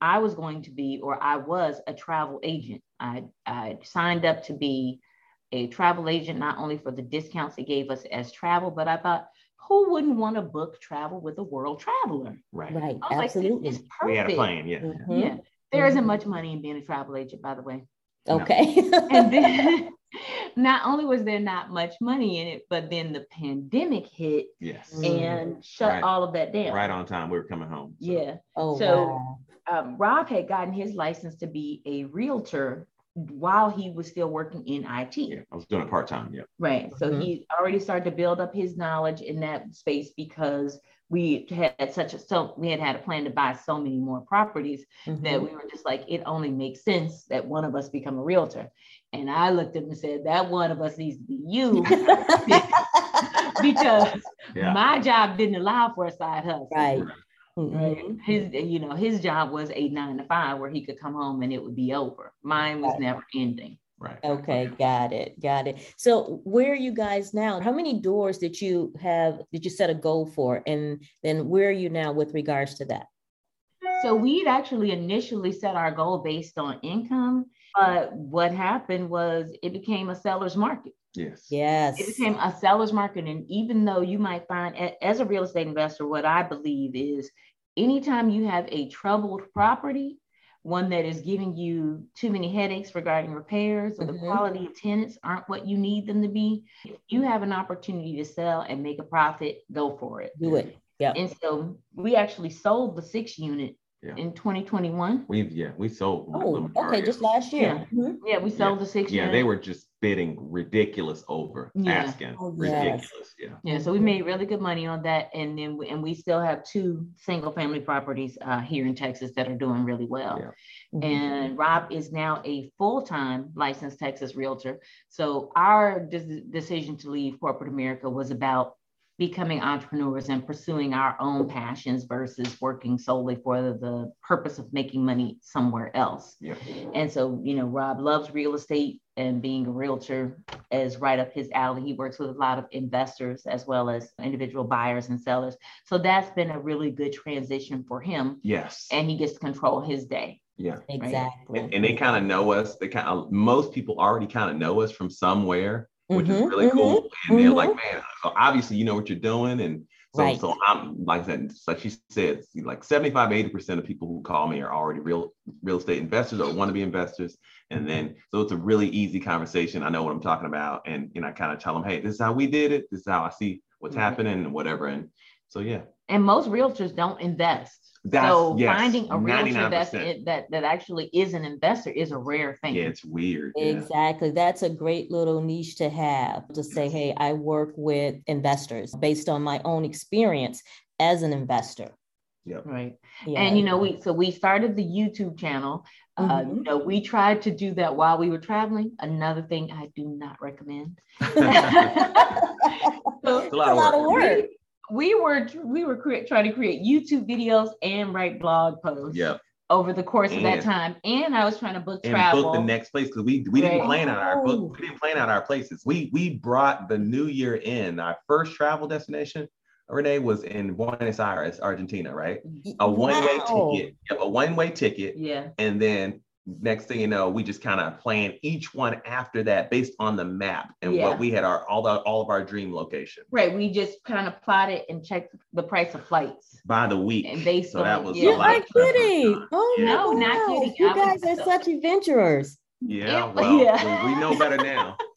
I was going to be or i was a travel agent i i signed up to be a travel agent not only for the discounts it gave us as travel but i thought who wouldn't want to book travel with a world traveler Right. Right. I was like, Absolutely. this is We had a plan. Yeah. Mhm. yeah there isn't Mhm. much money in being a travel agent by the way No. Okay. and then not only was there not much money in it but then the pandemic hit Yes. And shut Right. all of that down Right on time. We were coming home. so. yeah oh, So- wow. um, Rob had gotten his license to be a realtor while he was still working in IT. Yeah. I was doing it part time. Yeah. Right. So Mhm. he already started to build up his knowledge in that space because we had such a so we had had a plan to buy so many more properties Mhm. that we were just like it only makes sense that one of us become a realtor and i looked at him and said that one of us needs to be you because Yeah. my job didn't allow for a side hustle right. Right Mhm. his you know his job was eight nine to five where he could come home and it would be over mine was Right. never ending Right. Okay, got it, got it. So where are you guys now? How many doors did you have, did you set a goal for? And then where are you now with regards to that? So we'd actually initially set our goal based on income, but what happened was it became a seller's market. Yes. Yes. It became a seller's market. And even though you might find, as a real estate investor, what I believe is anytime you have a troubled property, one that is giving you too many headaches regarding repairs or the Mhm. quality of tenants aren't what you need them to be, if you have an opportunity to sell and make a profit, go for it. Do it. Yeah. And so we actually sold the six unit Yeah. in 2021. We've yeah, we sold. Oh, okay, just last year. Mhm. Yeah, we sold the six Yeah, unit. they were just bidding ridiculous over Yeah. asking. Oh, yes. ridiculous. Yeah. Yeah, so we made really good money on that, and then we, and we still have two single family properties uh, here in Texas that are doing really well. Yeah. Mhm. And Rob is now a full time licensed Texas realtor. So our de- decision to leave corporate America was about becoming entrepreneurs and pursuing our own passions versus working solely for the, the purpose of making money somewhere else. Yeah. And so, you know, Rob loves real estate and being a realtor is right up his alley. He works with a lot of investors as well as individual buyers and sellers. So that's been a really good transition for him. Yes. And he gets to control his day. yeah. Exactly. And, and they kind of know us. They kind of most people already kind of know us from somewhere, which is Mhm, really mhm. cool. And they're mhm. like, man, so obviously you know what you're doing. And so, Right. so I'm like I said, like she said, like 75, 80% of people who call me are already real real estate investors or want to be investors. And then so it's a really easy conversation. I know what I'm talking about. And you know, I kind of tell them, hey, this is how we did it. This is how I see what's Mhm. happening and whatever. And so yeah. And most realtors don't invest. That's so yes, finding a realtor that's 99%. that that actually is an investor is a rare thing. Yeah, it's weird. Yeah. Exactly. That's a great little niche to have to say, hey, I work with investors based on my own experience as an investor. Yep. Right. Yeah. And you know, we so we started the YouTube channel. Uh, Mhm. you know, we tried to do that while we were traveling. Another thing I do not recommend. so It's a a lot of work. We were we were crea- trying to create YouTube videos and write blog posts Yep. over the course of that time. And I was trying to book and travel. book the next place because we we didn't plan out our book. We didn't plan out our places. We we brought the new year in. Our first travel destination, Renee, was in Buenos Aires, Argentina, right? A one-way Wow. ticket. Yep, a one-way ticket. yeah. And then next thing you know, we just kind of planned each one after that based on the map and Yeah. what we had our all the all of our dream location Right. We just kind of plotted and checked the price of flights. by the week. And based so that was yeah. you are of kidding. Oh, Yeah. No, not kidding. You I guys are such adventurers. Yeah, Yeah, well, yeah. we, we know better now.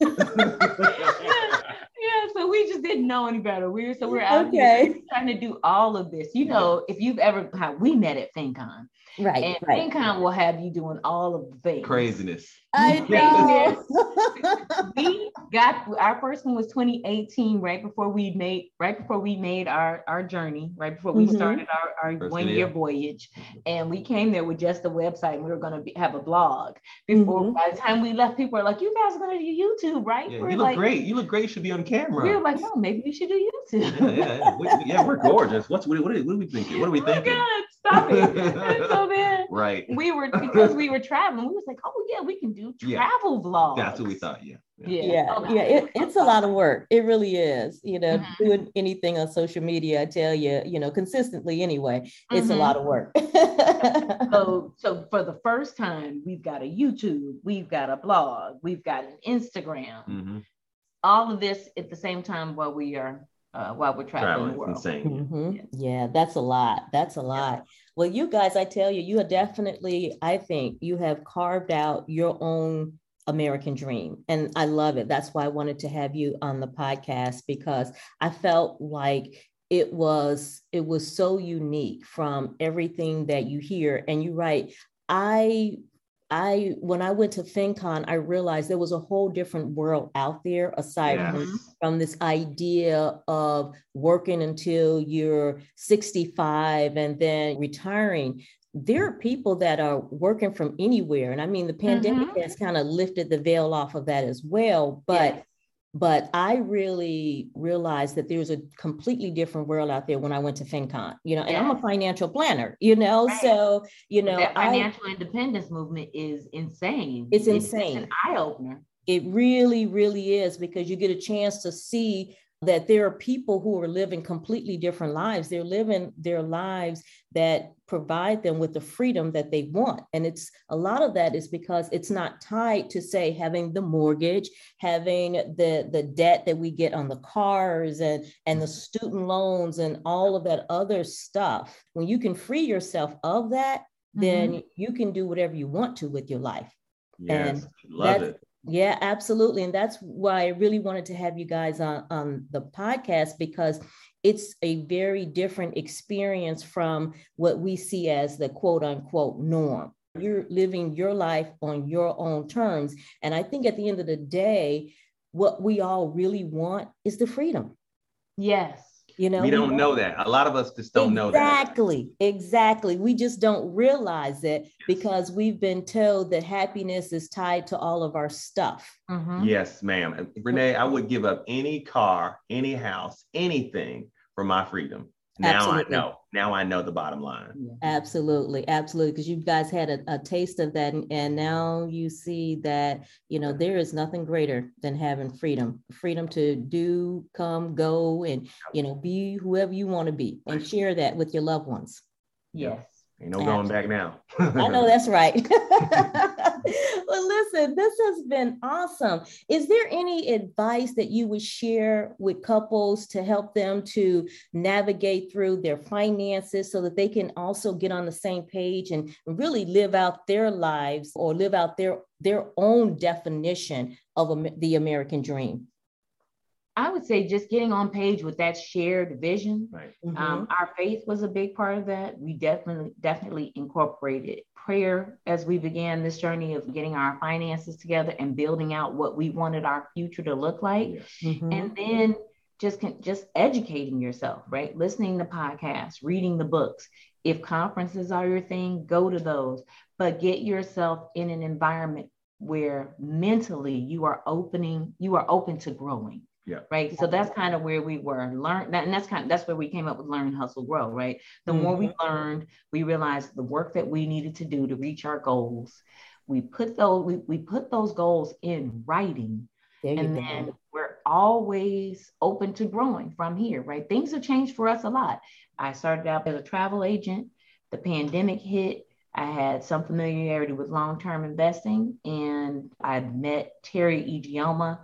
yeah, so we just didn't know any better. We were so we're out Okay. here trying to do all of this. You know, if you've ever how we met at FinCon, Right, and right. FinCon will have you doing all of the things. Craziness. I know. we got our first one was 2018, right before we made right before we made our our journey, right before we Mhm. started our, our First one year voyage, and we came there with just a website. and We were going to have a blog. Before Mhm. by the time we left, people were like, "You guys are going to do YouTube, right?" Yeah, we're you look like, great. You look great. You should be on camera. We were like, "No, maybe we should do YouTube." yeah, yeah, yeah. We, yeah, we're gorgeous. What's what, what, are, what are we thinking? What are we thinking? Oh my? God, stop it! And so then right. we were because we were traveling. We was like, "Oh yeah, we can do Yeah. travel vlogs." That's what we thought. Yeah. Yeah, yeah, Oh, yeah, it, it's a lot of work. It really is. You know, Mhm. doing anything on social media, I tell you, you know, consistently anyway, it's a Mhm. lot of work. so so for the first time we've got a youtube we've got a blog we've got an instagram Mhm. all of this at the same time while we are uh, while we're traveling Traveling the world insane. Mhm. Yeah, that's a lot. That's a lot. Well, you guys, I tell you, you are definitely, I think you have carved out your own American dream. And I love it. That's why I wanted to have you on the podcast because I felt like it was it was so unique from everything that you hear and you write i I when I went to FinCon, I realized there was a whole different world out there aside yes. from, from this idea of working until you're 65 and then retiring. There are people that are working from anywhere. And I mean, the pandemic mm-hmm. has kind of lifted the veil off of that as well. But yes but I really realized that there's a completely different world out there when I went to FinCon, you know, and I'm a financial planner, you know, right. so, you know, that financial I, independence movement is insane. It's insane. It's an eye opener. It really, really is because you get a chance to see that there are people who are living completely different lives. They're living their lives that provide them with the freedom that they want. And it's a lot of that is because it's not tied to say having the mortgage, having the, the debt that we get on the cars and, and the student loans and all of that other stuff. When you can free yourself of that, mm-hmm. then you can do whatever you want to with your life. Yes, and love it yeah, absolutely. And that's why I really wanted to have you guys on, on the podcast because it's a very different experience from what we see as the quote unquote norm. You're living your life on your own terms. And I think at the end of the day, what we all really want is the freedom. Yes. You know, we don't know that. A lot of us just don't exactly, know that. Exactly. Exactly. We just don't realize it yes. because we've been told that happiness is tied to all of our stuff. Mm-hmm. Yes, ma'am. Renee, I would give up any car, any house, anything for my freedom. Now Absolutely. I know. Now I know the bottom line. Absolutely, absolutely. Because you guys had a, a, taste of that, and, and now you see that you know there is nothing greater than having freedom, freedom to do, come, go, and you know be whoever you want to be, and share that with your loved ones. Yes. Ain't no going back now. I know that's right. well, listen, this has been awesome. Is there any advice that you would share with couples to help them to navigate through their finances so that they can also get on the same page and really live out their lives or live out their, their own definition of the American dream? I would say just getting on page with that shared vision. Right. Um, mm-hmm. Um, our faith was a big part of that. We definitely definitely incorporated prayer as we began this journey of getting our finances together and building out what we wanted our future to look like, yes. mm-hmm. and then just just educating yourself, right? Listening to podcasts, reading the books. If conferences are your thing, go to those, but get yourself in an environment where mentally you are opening, you are open to growing yeah. Right. So that's kind of where we were learn and that's kind of that's where we came up with learn, hustle, grow. Right. The mm-hmm. more we mm-hmm. learned, we realized the work that we needed to do to reach our goals. We put those we, we put those goals in writing. and go. then we're always open to growing from here, right? Things have changed for us a lot. I started out as a travel agent. The pandemic hit. I had some familiarity with long-term investing, and I met Teri Ijeoma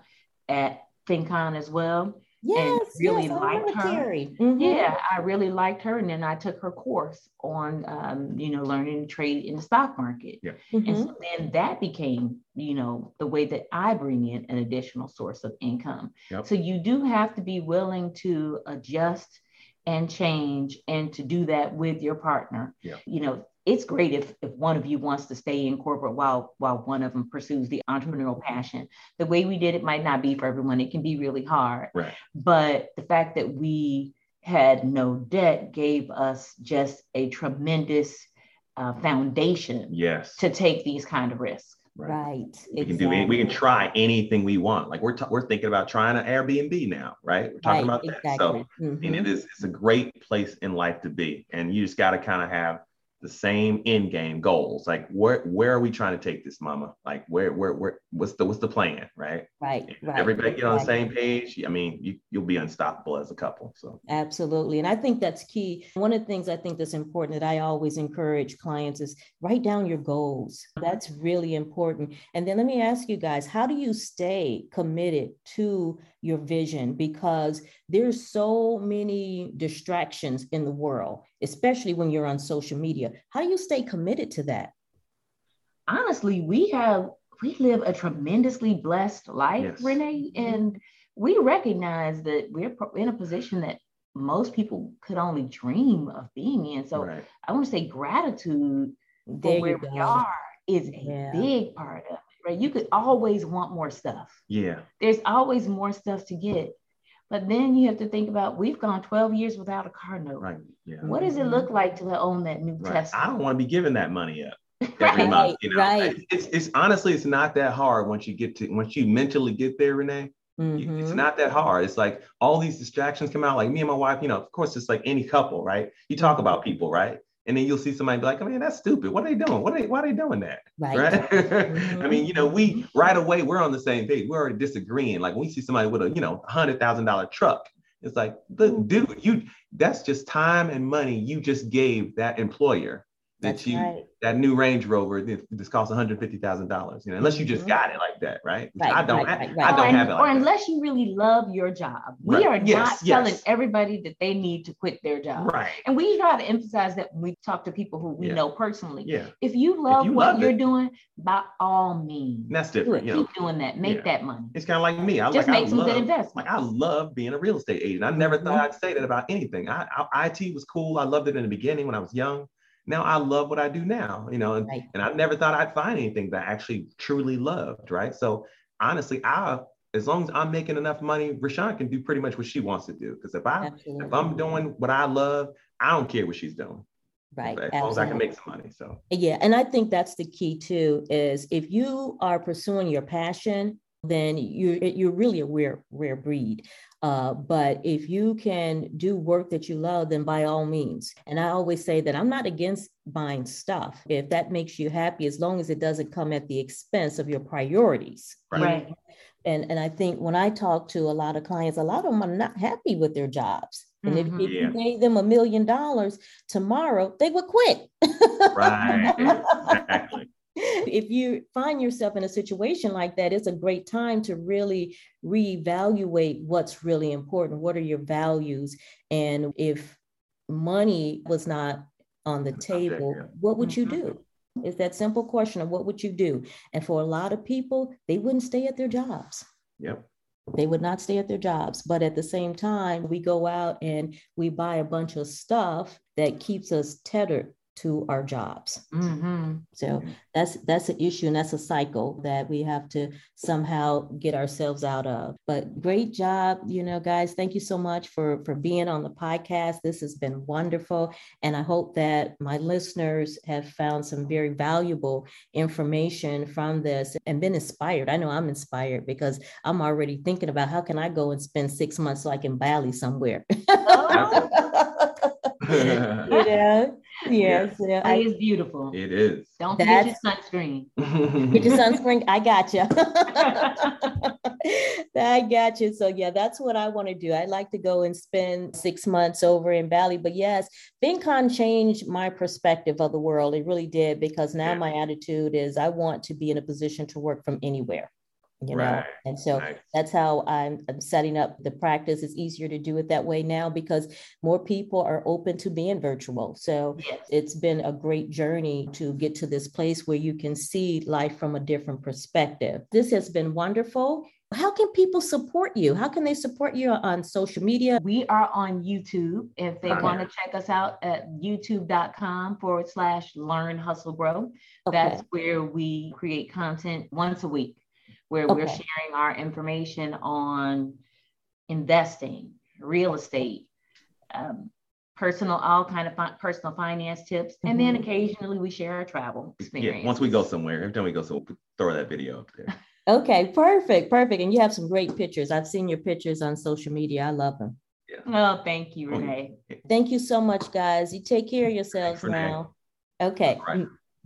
at FinCon as well. Yes, and really yes, liked her. Mm-hmm. Yeah, I really liked her, and then I took her course on, um, you know, learning to trade in the stock market. Yeah. Mm-hmm. And so then that became, you know, the way that I bring in an additional source of income. Yep. So you do have to be willing to adjust and change, and to do that with your partner. Yeah. You know, it's great if, if one of you wants to stay in corporate while while one of them pursues the entrepreneurial passion. The way we did it might not be for everyone. It can be really hard. Right. but the fact that we had no debt gave us just a tremendous uh, foundation yes. to take these kind of risks. Right, right. we exactly. can do any, we can try anything we want. Like we're, t- we're thinking about trying an airbnb now right? We're talking right, about that. So mm-hmm. and it is it's a great place in life to be. And you just got to kind of have the same end game goals. Like where where are we trying to take this, mama? Like where where where what's the what's the plan, right? Right. right everybody get on the same page. I mean, you you'll be unstoppable as a couple. So absolutely. And I think that's key. One of the things I think that's important that I always encourage clients is write down your goals. That's really important. And then let me ask you guys, how do you stay committed to your vision because there's so many distractions in the world, especially when you're on social media. How do you stay committed to that? Honestly, we have we live a tremendously blessed life, yes. Renee, and we recognize that we're in a position that most people could only dream of being in. So right. I want to say gratitude for where we are is a yeah. big part of it, right? You could always want more stuff. Yeah. There's always more stuff to get. But then you have to think about we've gone 12 years without a car note. Right. Yeah. What does it look like to own that new right. Tesla? I don't want to be giving that money up every right, month. You know, right. It's, it's honestly it's not that hard once you get to once you mentally get there, Renee. Mm-hmm. It's not that hard. It's like all these distractions come out. Like me and my wife, you know, of course, it's like any couple, right? You talk about people, right? And then you'll see somebody be like, "I mean, that's stupid. What are they doing? What are they? Why are they doing that?" Right. right? Mm-hmm. I mean, you know, we right away we're on the same page. We're already disagreeing. Like when we see somebody with a you know hundred thousand dollar truck, it's like, mm-hmm. dude, you that's just time and money you just gave that employer that That's you right. That new Range Rover this costs one hundred fifty thousand dollars. You know, unless you just mm-hmm. got it like that, right? right I don't. Right, I, I, don't or, have it. Like or that. unless you really love your job, we are yes, not yes. telling everybody that they need to quit their job. Right. And we try to emphasize that when we talk to people who we yeah. know personally. Yeah. If you love if you what love you're it, doing, by all means, that's different. You know, keep doing that. Make yeah. that money. It's kind of like me. I just like, make I some love, good investments. Like I love being a real estate agent. I never mm-hmm. thought I'd say that about anything. I, I, IT was cool. I loved it in the beginning when I was young now I love what I do now, you know, and, right. and I never thought I'd find anything that I actually truly loved, right? So honestly, I as long as I'm making enough money, Rashawn can do pretty much what she wants to do. Because if I Absolutely. if I'm doing what I love, I don't care what she's doing. Right. As long as I can make some money. So yeah, and I think that's the key too. Is if you are pursuing your passion, then you're you're really a rare rare breed. Uh, but if you can do work that you love, then by all means. And I always say that I'm not against buying stuff if that makes you happy, as long as it doesn't come at the expense of your priorities. Right. right. And and I think when I talk to a lot of clients, a lot of them are not happy with their jobs. And if, mm-hmm. if yeah. you gave them a million dollars tomorrow, they would quit. right. Exactly if you find yourself in a situation like that, it's a great time to really reevaluate what's really important. What are your values? And if money was not on the table, what would you mm-hmm. do? It's that simple question of what would you do? And for a lot of people, they wouldn't stay at their jobs. Yep. They would not stay at their jobs. But at the same time, we go out and we buy a bunch of stuff that keeps us tethered to our jobs. Mm-hmm. So that's that's an issue and that's a cycle that we have to somehow get ourselves out of. But great job, you know, guys. Thank you so much for for being on the podcast. This has been wonderful, and I hope that my listeners have found some very valuable information from this and been inspired. I know I'm inspired because I'm already thinking about how can I go and spend six months like in Bali somewhere. Oh. you know yes, yeah. yeah. It is beautiful. It is. Don't forget your sunscreen. Get your sunscreen. I got you. I got you. So yeah, that's what I want to do. I'd like to go and spend six months over in Bali. But yes, FinCon changed my perspective of the world. It really did because now yeah. my attitude is I want to be in a position to work from anywhere you know right. and so nice. that's how I'm, I'm, setting up the practice it's easier to do it that way now because more people are open to being virtual so yes. it's been a great journey to get to this place where you can see life from a different perspective this has been wonderful how can people support you? How can they support you on social media? We are on YouTube. If they okay. want to check us out at youtube.com forward slash learn, hustle, grow. Okay. That's where we create content once a week where okay. we're sharing our information on investing, real estate, um, personal, all kind of fi- personal finance tips, and mm-hmm. then occasionally we share our travel experience. Yeah, once we go somewhere, every time we go, so we'll throw that video up there. Okay, perfect, perfect. And you have some great pictures. I've seen your pictures on social media. I love them. Yeah. Oh, thank you, Renee. Thank you so much, guys. You take care of yourselves now. Okay.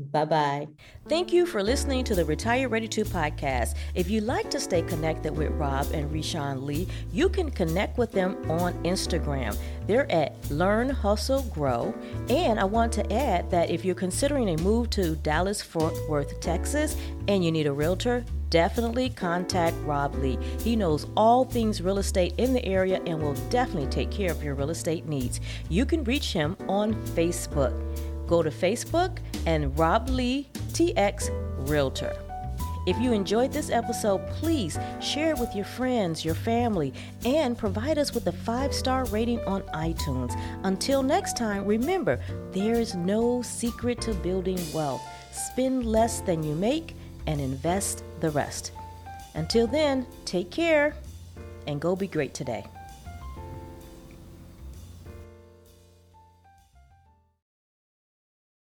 Bye bye. Thank you for listening to the Retire Ready to podcast. If you'd like to stay connected with Rob and Reshawn Lee, you can connect with them on Instagram. They're at Learn, Hustle, Grow. And I want to add that if you're considering a move to Dallas, Fort Worth, Texas, and you need a realtor, definitely contact Rob Lee. He knows all things real estate in the area and will definitely take care of your real estate needs. You can reach him on Facebook. Go to Facebook and Rob Lee TX Realtor. If you enjoyed this episode, please share it with your friends, your family, and provide us with a five star rating on iTunes. Until next time, remember there is no secret to building wealth. Spend less than you make and invest the rest. Until then, take care and go be great today.